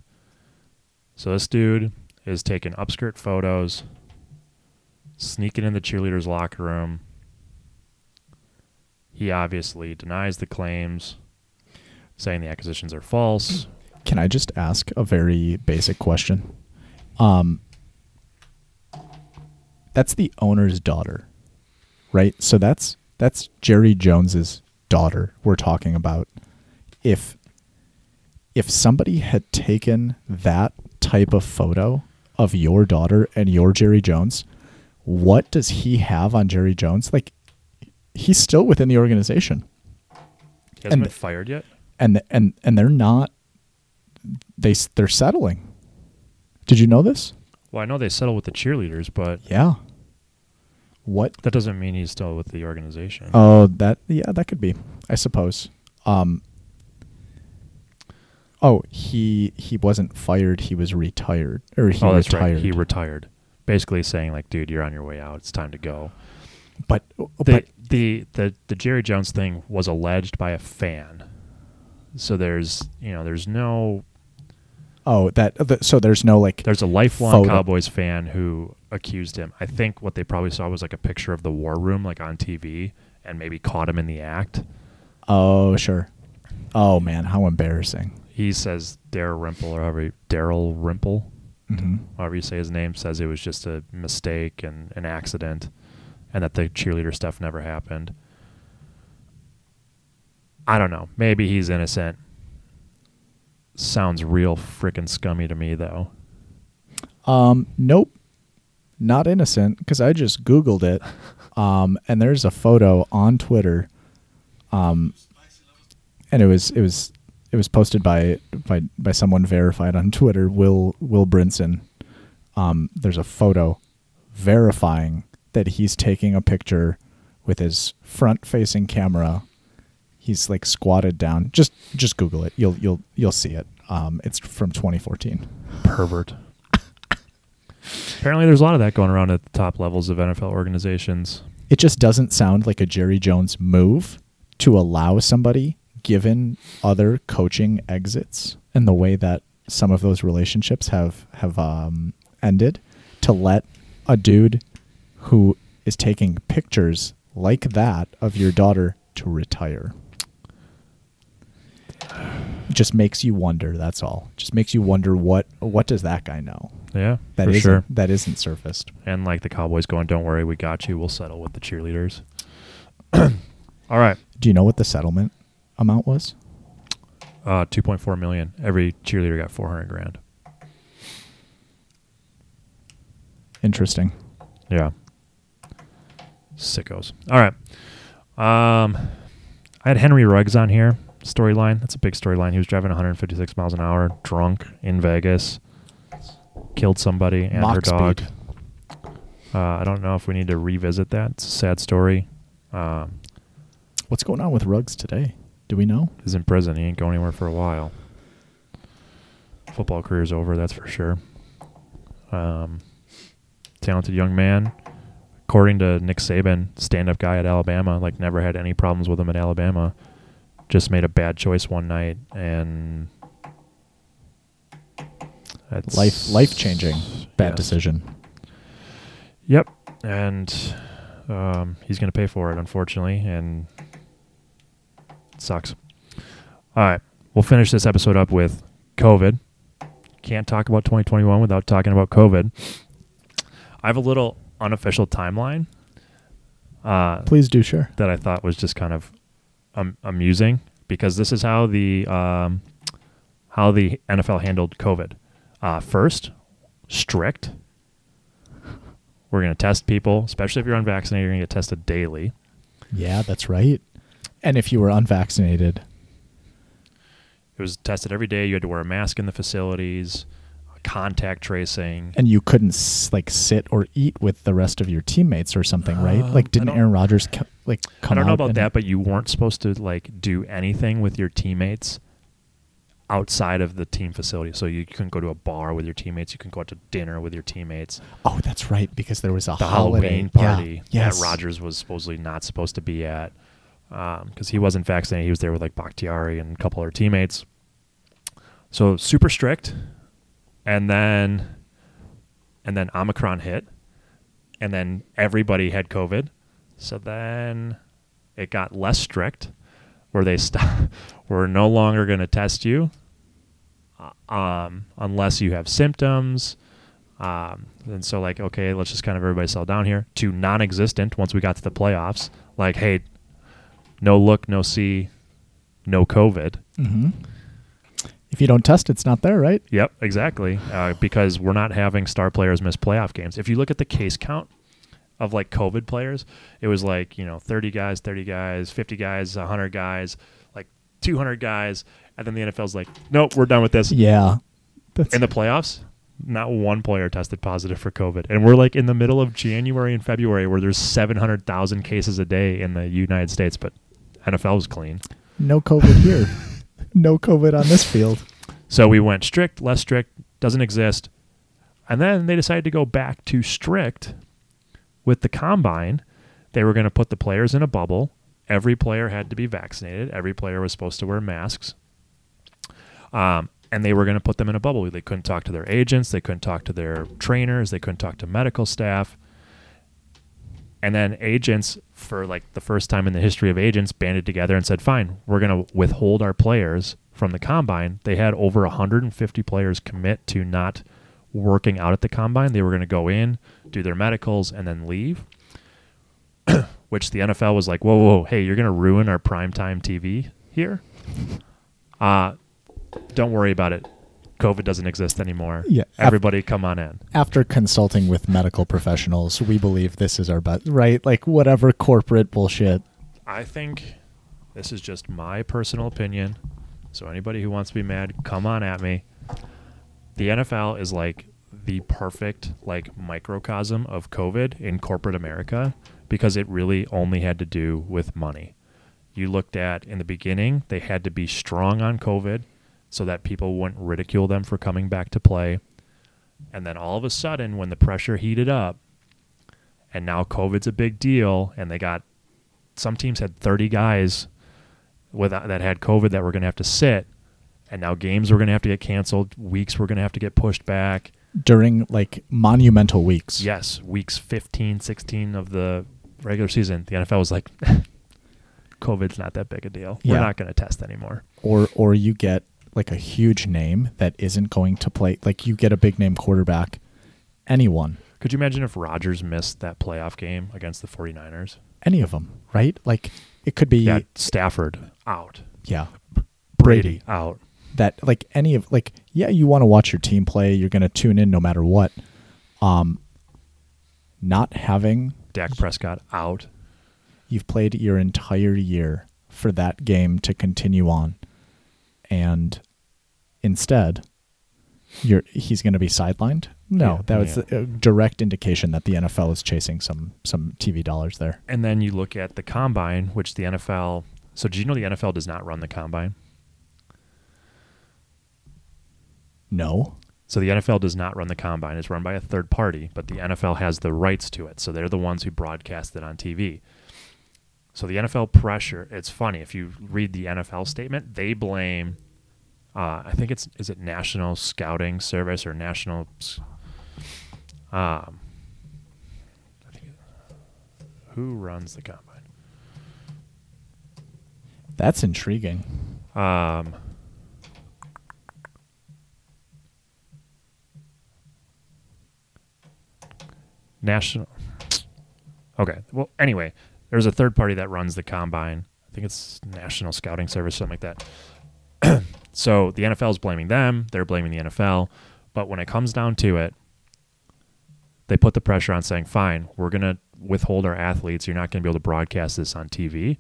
So this dude is taking upskirt photos, sneaking in the cheerleaders' locker room. He obviously denies the claims, saying the accusations are false. Can I just ask a very basic question? Um, that's the owner's daughter, right? So that's that's Jerry Jones's daughter we're talking about. If if somebody had taken that type of photo of your daughter and your Jerry Jones, what does he have on Jerry Jones? Like he's still within the organization. He hasn't And- been fired yet. and and and they're not they they're settling. Did you know this? Well, I know they settled with the cheerleaders, but Yeah. What? that doesn't mean he's still with the organization. Oh, that yeah, that could be. I suppose. Um Oh, he he wasn't fired, he was retired or he oh, that's retired. right. He retired. Basically saying like, dude, you're on your way out. It's time to go. but The, but the the the Jerry Jones thing was alleged by a fan. So there's you know there's no oh, that the, so there's no like there's a lifelong Photo. Cowboys fan who accused him. I think what they probably saw was like a picture of the war room like on TV and maybe caught him in the act. Oh, sure. Oh man, how embarrassing. He says Daryl Rimple or however Daryl Rimple hmm however you say his name, says it was just a mistake and an accident, and that the cheerleader stuff never happened. I don't know. Maybe he's innocent. Sounds real freaking scummy to me, though. Um, nope, not innocent because I just Googled it, um, and there's a photo on Twitter, um, and it was it was it was posted by by by someone verified on Twitter, Will Will Brinson. Um, there's a photo verifying that he's taking a picture with his front-facing camera. He's like squatted down. Just just Google it. You'll you'll you'll see it. Um, it's from 2014. Pervert. Apparently, there's a lot of that going around at the top levels of NFL organizations. it just doesn't sound like a Jerry Jones move to allow somebody, given other coaching exits and the way that some of those relationships have have um, ended, to let a dude who is taking pictures like that of your daughter to retire. Just makes you wonder. That's all. Just makes you wonder what what does that guy know Yeah, that for isn't- sure. that isn't surfaced. And like the Cowboys going, "Don't worry, we got you. We'll settle with the cheerleaders." All right, Do you know what the settlement amount was? uh, two point four million. Every cheerleader got four hundred grand. Interesting. Yeah. Sickos. All right. Um, I had Henry Ruggs on here. Storyline. That's a big storyline. He was driving 156 miles an hour, drunk in Vegas, killed somebody and her dog. speed. Uh, I don't know if we need to revisit that. It's a sad story. Um, What's going on with Ruggs today? Do we know? he's in prison. He ain't going anywhere for a while. Football career's over, that's for sure. Um, talented young man. According to Nick Saban, stand-up guy at Alabama, like never had any problems with him at Alabama. Just made a bad choice one night, and that's Life life changing bad decision. Yep, and um, he's going to pay for it, unfortunately, and it sucks. All right, we'll finish this episode up with COVID. Can't talk about 2021 without talking about COVID. I have a little unofficial timeline uh, Please do share. that I thought was just kind of um, amusing because this is how the um, how the NFL handled COVID. Uh, first, strict. We're going to test people, especially if you're unvaccinated. You're going to get tested daily. Yeah, that's right. And if you were unvaccinated, It was tested every day. You had to wear a mask in the facilities, contact tracing. and you couldn't like sit or eat with the rest of your teammates or something, right? Um, Like, didn't Aaron Rodgers co- like come I don't know about that, but you weren't supposed to like do anything with your teammates outside of the team facility. So you couldn't go to a bar with your teammates. You couldn't go out to dinner with your teammates. Oh, that's right, because there was a the holiday Halloween Yeah, party yes. that Rodgers was supposedly not supposed to be at um, because he wasn't vaccinated. He was there with like Bakhtiari and a couple other teammates. So super strict, and then and then Omicron hit, and then everybody had COVID. So then it got less strict, where they stop. We're no longer going to test you, um, unless you have symptoms. Um, and so like, okay, let's just kind of everybody settle down here to non-existent once we got to the playoffs. Like, hey, no look, no see, no COVID. Mhm. If you don't test, it's not there, right? Yep, exactly. Uh, because we're not having star players miss playoff games. If you look at the case count of like COVID players, it was like, you know, 30 guys, 30 guys, 50 guys, 100 guys, like 200 guys. And then the NFL's like, nope, we're done with this. Yeah. That's In the playoffs, not one player tested positive for COVID. And we're like in the middle of January and February where there's 700,000 cases a day in the United States, but NFL was clean. no COVID here. no COVID on this field. So we went strict, less strict, doesn't exist. And then they decided to go back to strict with the combine. They were going to put the players in a bubble. Every player had to be vaccinated. Every player was supposed to wear masks. Um, and they were going to put them in a bubble. They couldn't talk to their agents. They couldn't talk to their trainers. They couldn't talk to medical staff. And then agents, for like the first time in the history of agents, banded together and said, "Fine, we're going to withhold our players from the combine." They had over 150 players commit to not working out at the combine. They were going to go in, do their medicals, and then leave. Which the NFL was like, whoa, whoa, hey, you're going to ruin our primetime TV here? Uh, don't worry about it. COVID doesn't exist anymore. Yeah. Af- Everybody come on in. After consulting with medical professionals, we believe this is our best, right? Like whatever corporate bullshit. I think this is just my personal opinion. So anybody who wants to be mad, come on at me. The NFL is like the perfect like microcosm of COVID in corporate America because it really only had to do with money. You looked at in the beginning, they had to be strong on COVID so that people wouldn't ridicule them for coming back to play. And then all of a sudden, when the pressure heated up, and now COVID's a big deal, and they got some teams had 30 guys with that had COVID that were going to have to sit, and now games were going to have to get canceled, weeks were going to have to get pushed back. During like monumental weeks. Yes, weeks 15, 16 of the regular season, the NFL was like, COVID's not that big a deal. Yeah. We're not going to test anymore. Or or you get like a huge name that isn't going to play like you get a big name quarterback. Anyone. Could you imagine if Rodgers missed that playoff game against the 49ers? Any of them, right? Like it could be Yeah, Stafford out. yeah. Brady out. that like any of like yeah you want to watch your team play you're going to tune in no matter what um not having Dak Prescott out. you've played your entire year for that game to continue on and instead you're he's going to be sidelined no Yeah, that was yeah. a direct indication that the NFL is chasing some some TV dollars there And then you look at the combine, which the NFL. So, did you know the NFL does not run the combine? no So, the NFL does not run the combine. It's run by a third party, but the NFL has the rights to it. So, they're the ones who broadcast it on TV. So, the NFL pressure, it's funny. If you read the NFL statement, they blame, uh, I think it's, is it National Scouting Service or National. Um, I think, who runs the combine? that's intriguing Um, national. Okay. Well, anyway, there's a third party that runs the combine. I think it's National Scouting Service, something like that. so the NFL is blaming them. They're blaming the NFL. But when it comes down to it, they put the pressure on saying, fine, we're going to withhold our athletes. You're not going to be able to broadcast this on TV.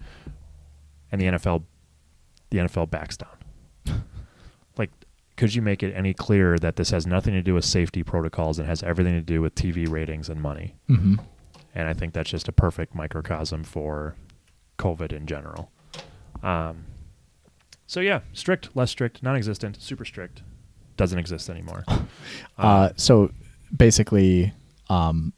And the NFL the NFL backs down. like, could you make it any clearer that this has nothing to do with safety protocols and has everything to do with TV ratings and money? mm-hmm. And I think that's just a perfect microcosm for COVID in general. Um, so yeah, strict, less strict, non-existent, super strict, doesn't exist anymore. Uh, so basically, um,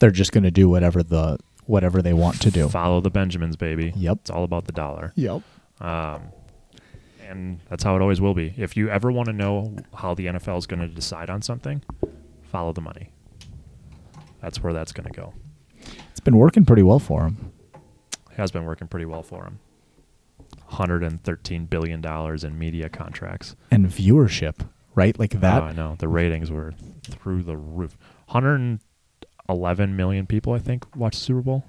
they're just going to do whatever the whatever they want to do. Follow the Benjamins, baby. Yep. It's all about the dollar. Yep. Um, and that's how it always will be. If you ever want to know how the NFL is going to decide on something, follow the money. That's where that's going to go. It's been working pretty well for them. has been working pretty well for him. 113 billion dollars in media contracts. And viewership, right? Like oh, that. Oh, I know the ratings were through the roof. 111 million people, I think, watched Super Bowl.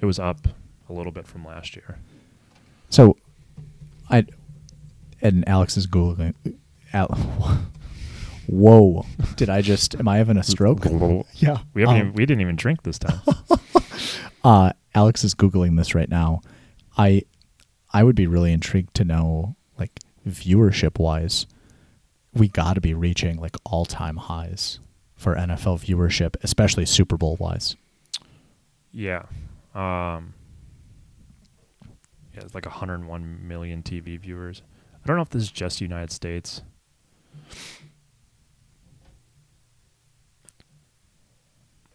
It was up a little bit from last year. So, I and Alex is googling. Al, whoa! Did I just? Am I having a stroke? yeah. We haven't. Um, even, we didn't even drink this time. uh, Alex is googling this right now. I I would be really intrigued to know, like viewership wise, we got to be reaching like all time highs for NFL viewership, especially Super Bowl wise. Yeah. Um, yeah, it's like 101 million TV viewers. I don't know if this is just United States.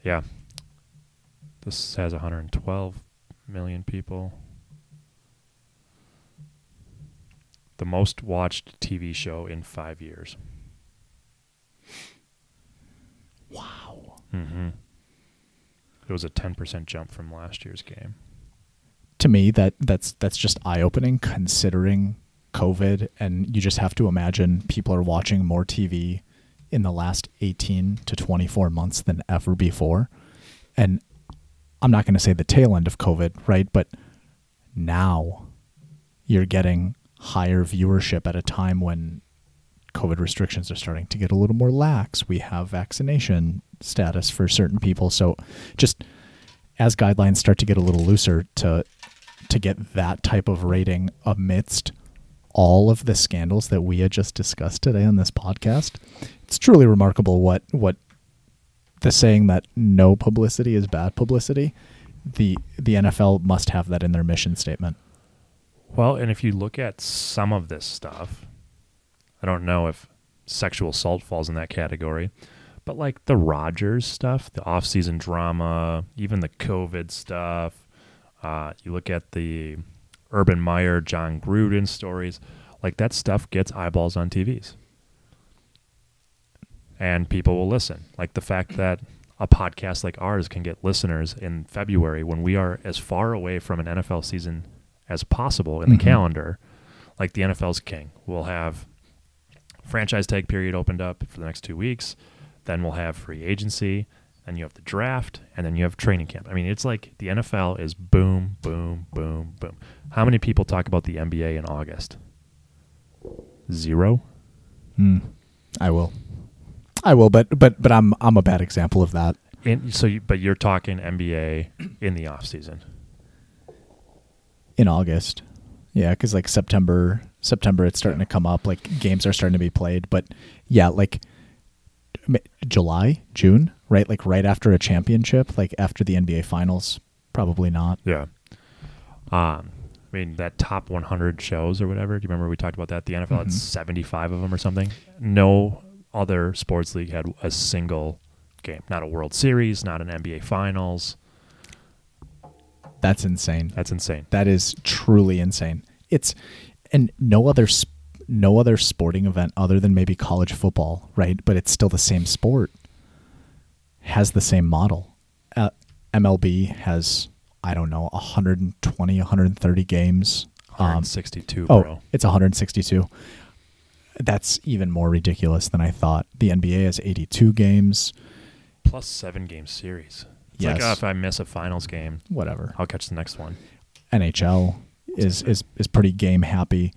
Yeah. This has 112 million people. The most watched TV show in five years. Wow. Mm-hmm. It was a 10% jump from last year's game. To me, that that's that's just eye opening considering COVID, and you just have to imagine people are watching more TV in the last 18 to 24 months than ever before. And I'm not going to say the tail end of COVID, right? But now you're getting higher viewership at a time when COVID restrictions are starting to get a little more lax. We have vaccination status for certain people. So just as guidelines start to get a little looser to to get that type of rating amidst all of the scandals that we had just discussed today on this podcast, it's truly remarkable what what the saying that no publicity is bad publicity. The the NFL must have that in their mission statement. Well, and if you look at some of this stuff, I don't know if sexual assault falls in that category, but like the Rodgers stuff, the off-season drama, even the COVID stuff, uh, you look at the Urban Meyer, Jon Gruden stories, like that stuff gets eyeballs on TVs. And people will listen. Like the fact that a podcast like ours can get listeners in February when we are as far away from an NFL season as possible in Mhm. the calendar. Like the NFL's king. We'll have franchise tag period opened up for the next two weeks. Then we'll have free agency. Then you have the draft, and then you have training camp. I mean, it's like the NFL is boom, boom, boom, boom. How many people talk about the NBA in August? Zero. Hmm. I will. I will, but but but I'm I'm a bad example of that. In, so, you, but you're talking NBA in the off season. in August. Yeah, because like September, September, it's starting to come up. Like games are starting to be played, but yeah, like July, June, right? Like right after a championship, like after the NBA Finals, probably not. Yeah. Um, I mean that top 100 shows or whatever. Do you remember we talked about that? The NFL had Mhm. 75 of them or something. No other sports league had a single game. Not a World Series, not an NBA Finals. That's insane. That's insane. That is truly insane. It's and no other sp- no other sporting event other than maybe college football, right? But it's still the same sport. Has the same model. Uh, MLB has I don't know 120, 130 games. Um, 162, oh, it's 162. That's even more ridiculous than I thought. The NBA has 82 games. Plus seven game series. It's like, Yes. oh, if I miss a finals game, Whatever. I'll catch the next one. NHL is is is pretty game happy,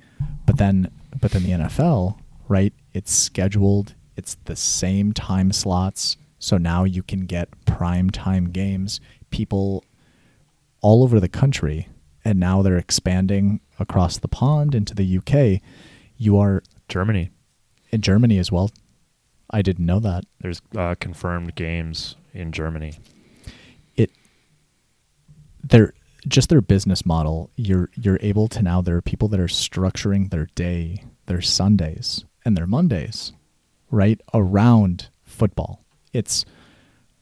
but then but then the NFL, right? It's scheduled. It's the same time slots, so now you can get prime time games. People all over the country, and now they're expanding across the pond into the UK. You are Germany. in Germany as well. I didn't know that. There's uh, confirmed games in Germany. it their just their business model you're you're able to now there are people that are structuring their day their sundays and their mondays right around football it's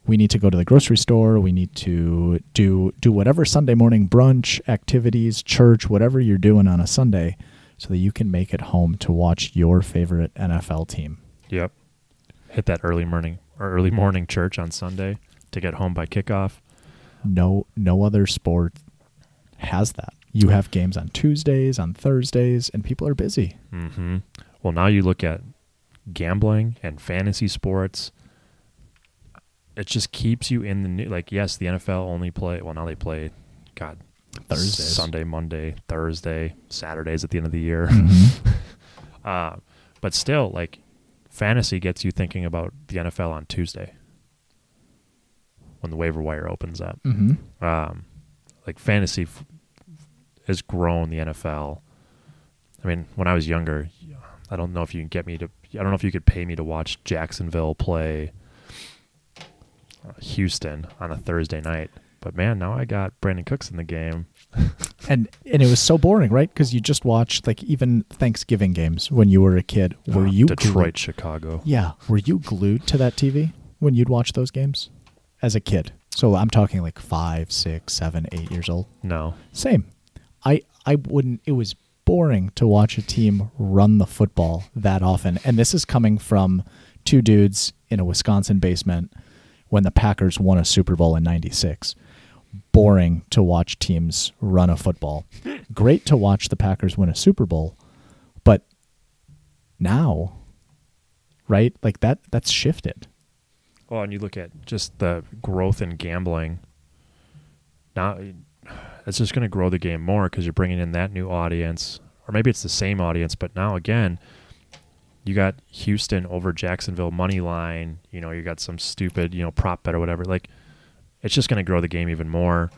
we need to go to the grocery store we need to do do whatever sunday morning brunch activities church whatever you're doing on a sunday so that you can make it home to watch your favorite nfl team Yep. Hit that early morning or early morning church on Sunday to get home by kickoff. no no other sport has that you have games on tuesdays on thursdays and people are busy hmm Well, now you look at gambling and fantasy sports. It just keeps you in the new. Like, yes, the NFL only play. Well, now they play. God, Thursday, Sunday, Monday, Thursday, Saturdays at the end of the year. Mhm. uh, but still, like, fantasy gets you thinking about the NFL on Tuesday when the waiver wire opens up. Mhm. um, like fantasy f- has grown the NFL. I mean, when I was younger, I don't know if you can get me to. I don't know if you could pay me to watch Jacksonville play uh, Houston on a Thursday night. But man, now I got Brandin Cooks in the game. and and it was so boring right because you just watched like even thanksgiving games when you were a kid were Uh, you Detroit, glued- Chicago? yeah were you glued to that tv when you'd watch those games as a kid so i'm talking like five six seven eight years old No, Same. I wouldn't. It was boring to watch a team run the football that often. And this is coming from two dudes in a Wisconsin basement when the Packers won a Super Bowl in '96. Boring to watch teams run a football. Great to watch the Packers win a Super Bowl, but now right? Like that that's shifted. Well, and you look at just the growth in gambling. Now, it's just going to grow the game more because you're bringing in that new audience, or maybe it's the same audience, but now again, you got Houston over Jacksonville money line. You know, you got some stupid, you know, prop bet or whatever. Like, it's just going to grow the game even more.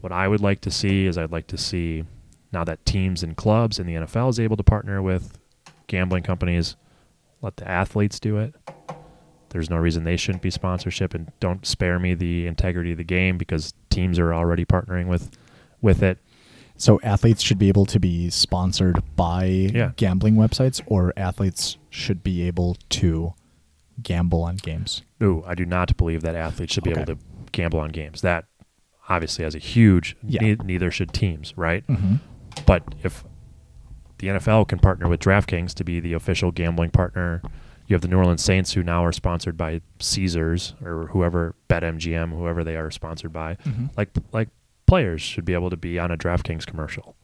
What I would like to see is I'd like to see now that teams and clubs and the NFL is able to partner with gambling companies, let the athletes do it. There's no reason they shouldn't be sponsorship, and don't spare me the integrity of the game because teams are already partnering with with it. So athletes should be able to be sponsored by Yeah. gambling websites, or athletes should be able to gamble on games. No, I do not believe that athletes should be Okay. able to gamble on games. That obviously has a huge. Yeah. ne- neither should teams, right? Mm-hmm. But if the NFL can partner with DraftKings to be the official gambling partner, you have the New Orleans Saints who now are sponsored by Caesars or whoever BetMGM, whoever they are sponsored by. Mm-hmm. Like like players should be able to be on a DraftKings commercial.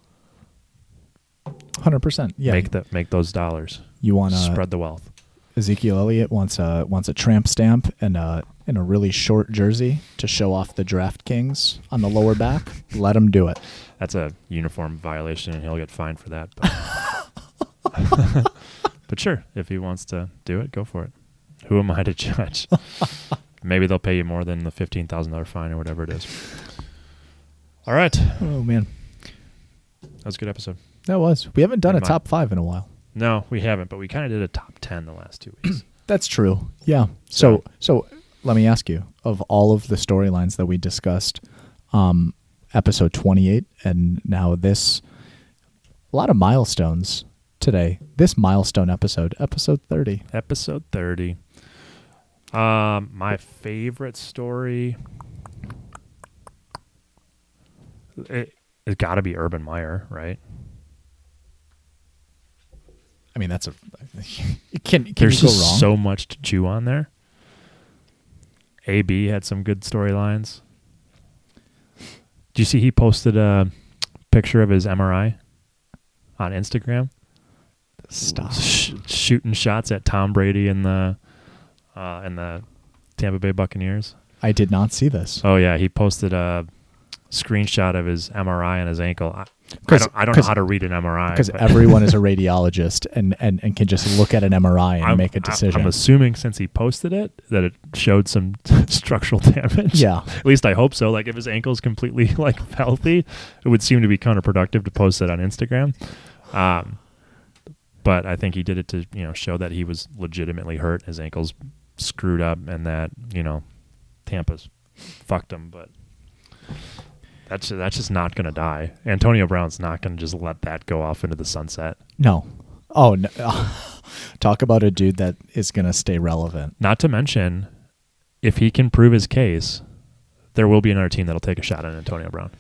Hundred percent. Yeah. Make the make those dollars. you want to Spread the wealth. Ezekiel Elliott wants a wants a tramp stamp and a in a really short jersey to show off the DraftKings on the lower back. Let him do it. That's a uniform violation, and he'll get fined for that. But, but sure, if he wants to do it, go for it. Who am I to judge? Maybe they'll pay you more than the fifteen thousand dollar fine or whatever it is. All right, Oh man, that was a good episode. that was. We haven't done a my- top five in a while. No, we haven't, but we kind of did a top ten the last two weeks. That's true. Yeah. So so let me ask you, of all of the storylines that we discussed, um, episode twenty eight and now this a lot of milestones today. This milestone episode, episode thirty. Episode thirty. Um, my favorite story. It, it's got to be Urban Meyer, right? I mean that's a can can There's just so much to chew on there. AB had some good storylines. Do you see he posted a picture of his MRI on Instagram? Stop. Sh- shooting shots at Tom Brady and the uh, and the Tampa Bay Buccaneers. I did not see this. Oh yeah, he posted a screenshot of his MRI on his ankle. I, I don't, I don't know how to read an MRI because everyone is a radiologist and, and, and can just look at an MRI and I'm- make a decision. I'm assuming since he posted it that it showed some structural damage. yeah, At least I hope so. Like if his ankle's completely like healthy, it would seem to be counterproductive to post it on Instagram. Um, but I think he did it to you know show that he was legitimately hurt. His ankle's screwed up, and that you know Tampa's fucked him. But that's that's just not going to die. Antonio Brown's not going to just let that go off into the sunset. no. Oh, no. talk about a dude that is going to stay relevant. Not to mention, if he can prove his case, there will be another team that'll take a shot at Antonio Brown.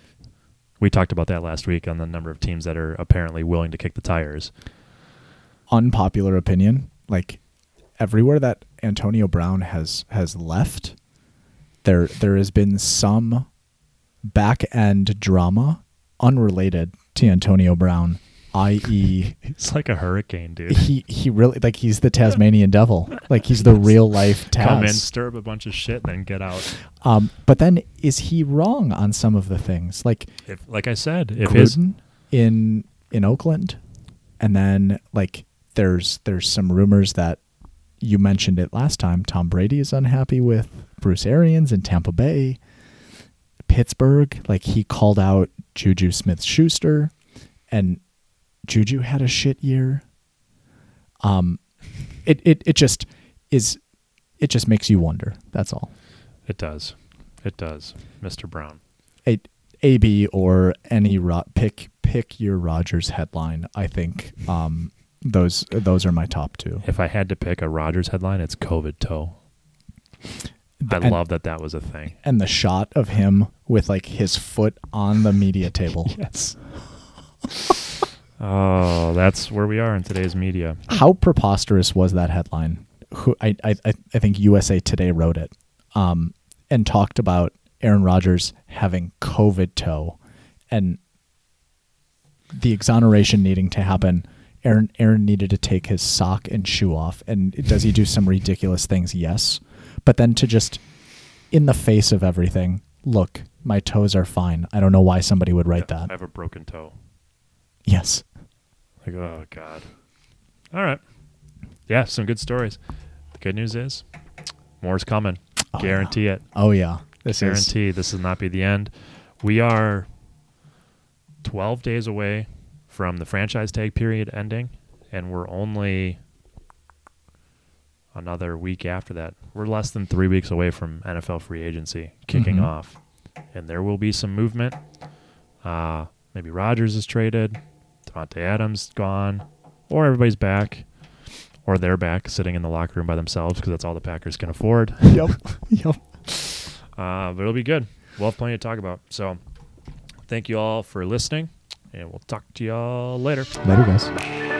We talked about that last week on the number of teams that are apparently willing to kick the tires. Unpopular opinion, like everywhere that Antonio Brown has has left, there there has been some back end drama unrelated to Antonio Brown, i.e. It's like a hurricane, dude. he he really like he's the Tasmanian devil. Like he's the real life Taz. Come in, stir up a bunch of shit, then get out. Um, but then is he wrong on some of the things? Like If, like I said, if Gruden in in Oakland, and then like there's there's some rumors that you mentioned it last time. Tom Brady is unhappy with Bruce Arians in Tampa Bay, Pittsburgh. Like he called out Juju Smith Schuster, and Juju had a shit year. Um, it it it just is. It just makes you wonder. That's all. it does, it does, Mr. Brown. a AB or any ro- pick pick your Rodgers headline. I think um, those those are my top two. If I had to pick a Rodgers headline, it's COVID toe. I And- love that that was a thing. And the shot of him with like his foot on the media table. Yes. oh, that's where we are in today's media. How preposterous was that headline? Who I I I I think USA Today wrote it, um, and talked about Aaron Rodgers having COVID toe, and the exoneration needing to happen. Aaron Aaron needed to take his sock and shoe off. And does he do some ridiculous things? Yes. But then to just in the face of everything, look, my toes are fine. I don't know why somebody would write I that. I have a broken toe. Yes. Like, oh god. All right. Yeah, some good stories. The good news is, more is coming. Oh, Guarantee it. Oh yeah. This is Guarantee this will not be the end. We are 12 days away from the franchise tag period ending, and we're only another week after that. We're less than three weeks away from NFL free agency kicking Mhm. off, and there will be some movement. Uh, maybe Rodgers is traded, Davante Adams gone, or everybody's back, or they're back sitting in the locker room by themselves because that's all the Packers can afford. Yep. yep. Uh, but it'll be good. We'll have plenty to talk about. So, thank you all for listening, and we'll talk to y'all later. Later guys.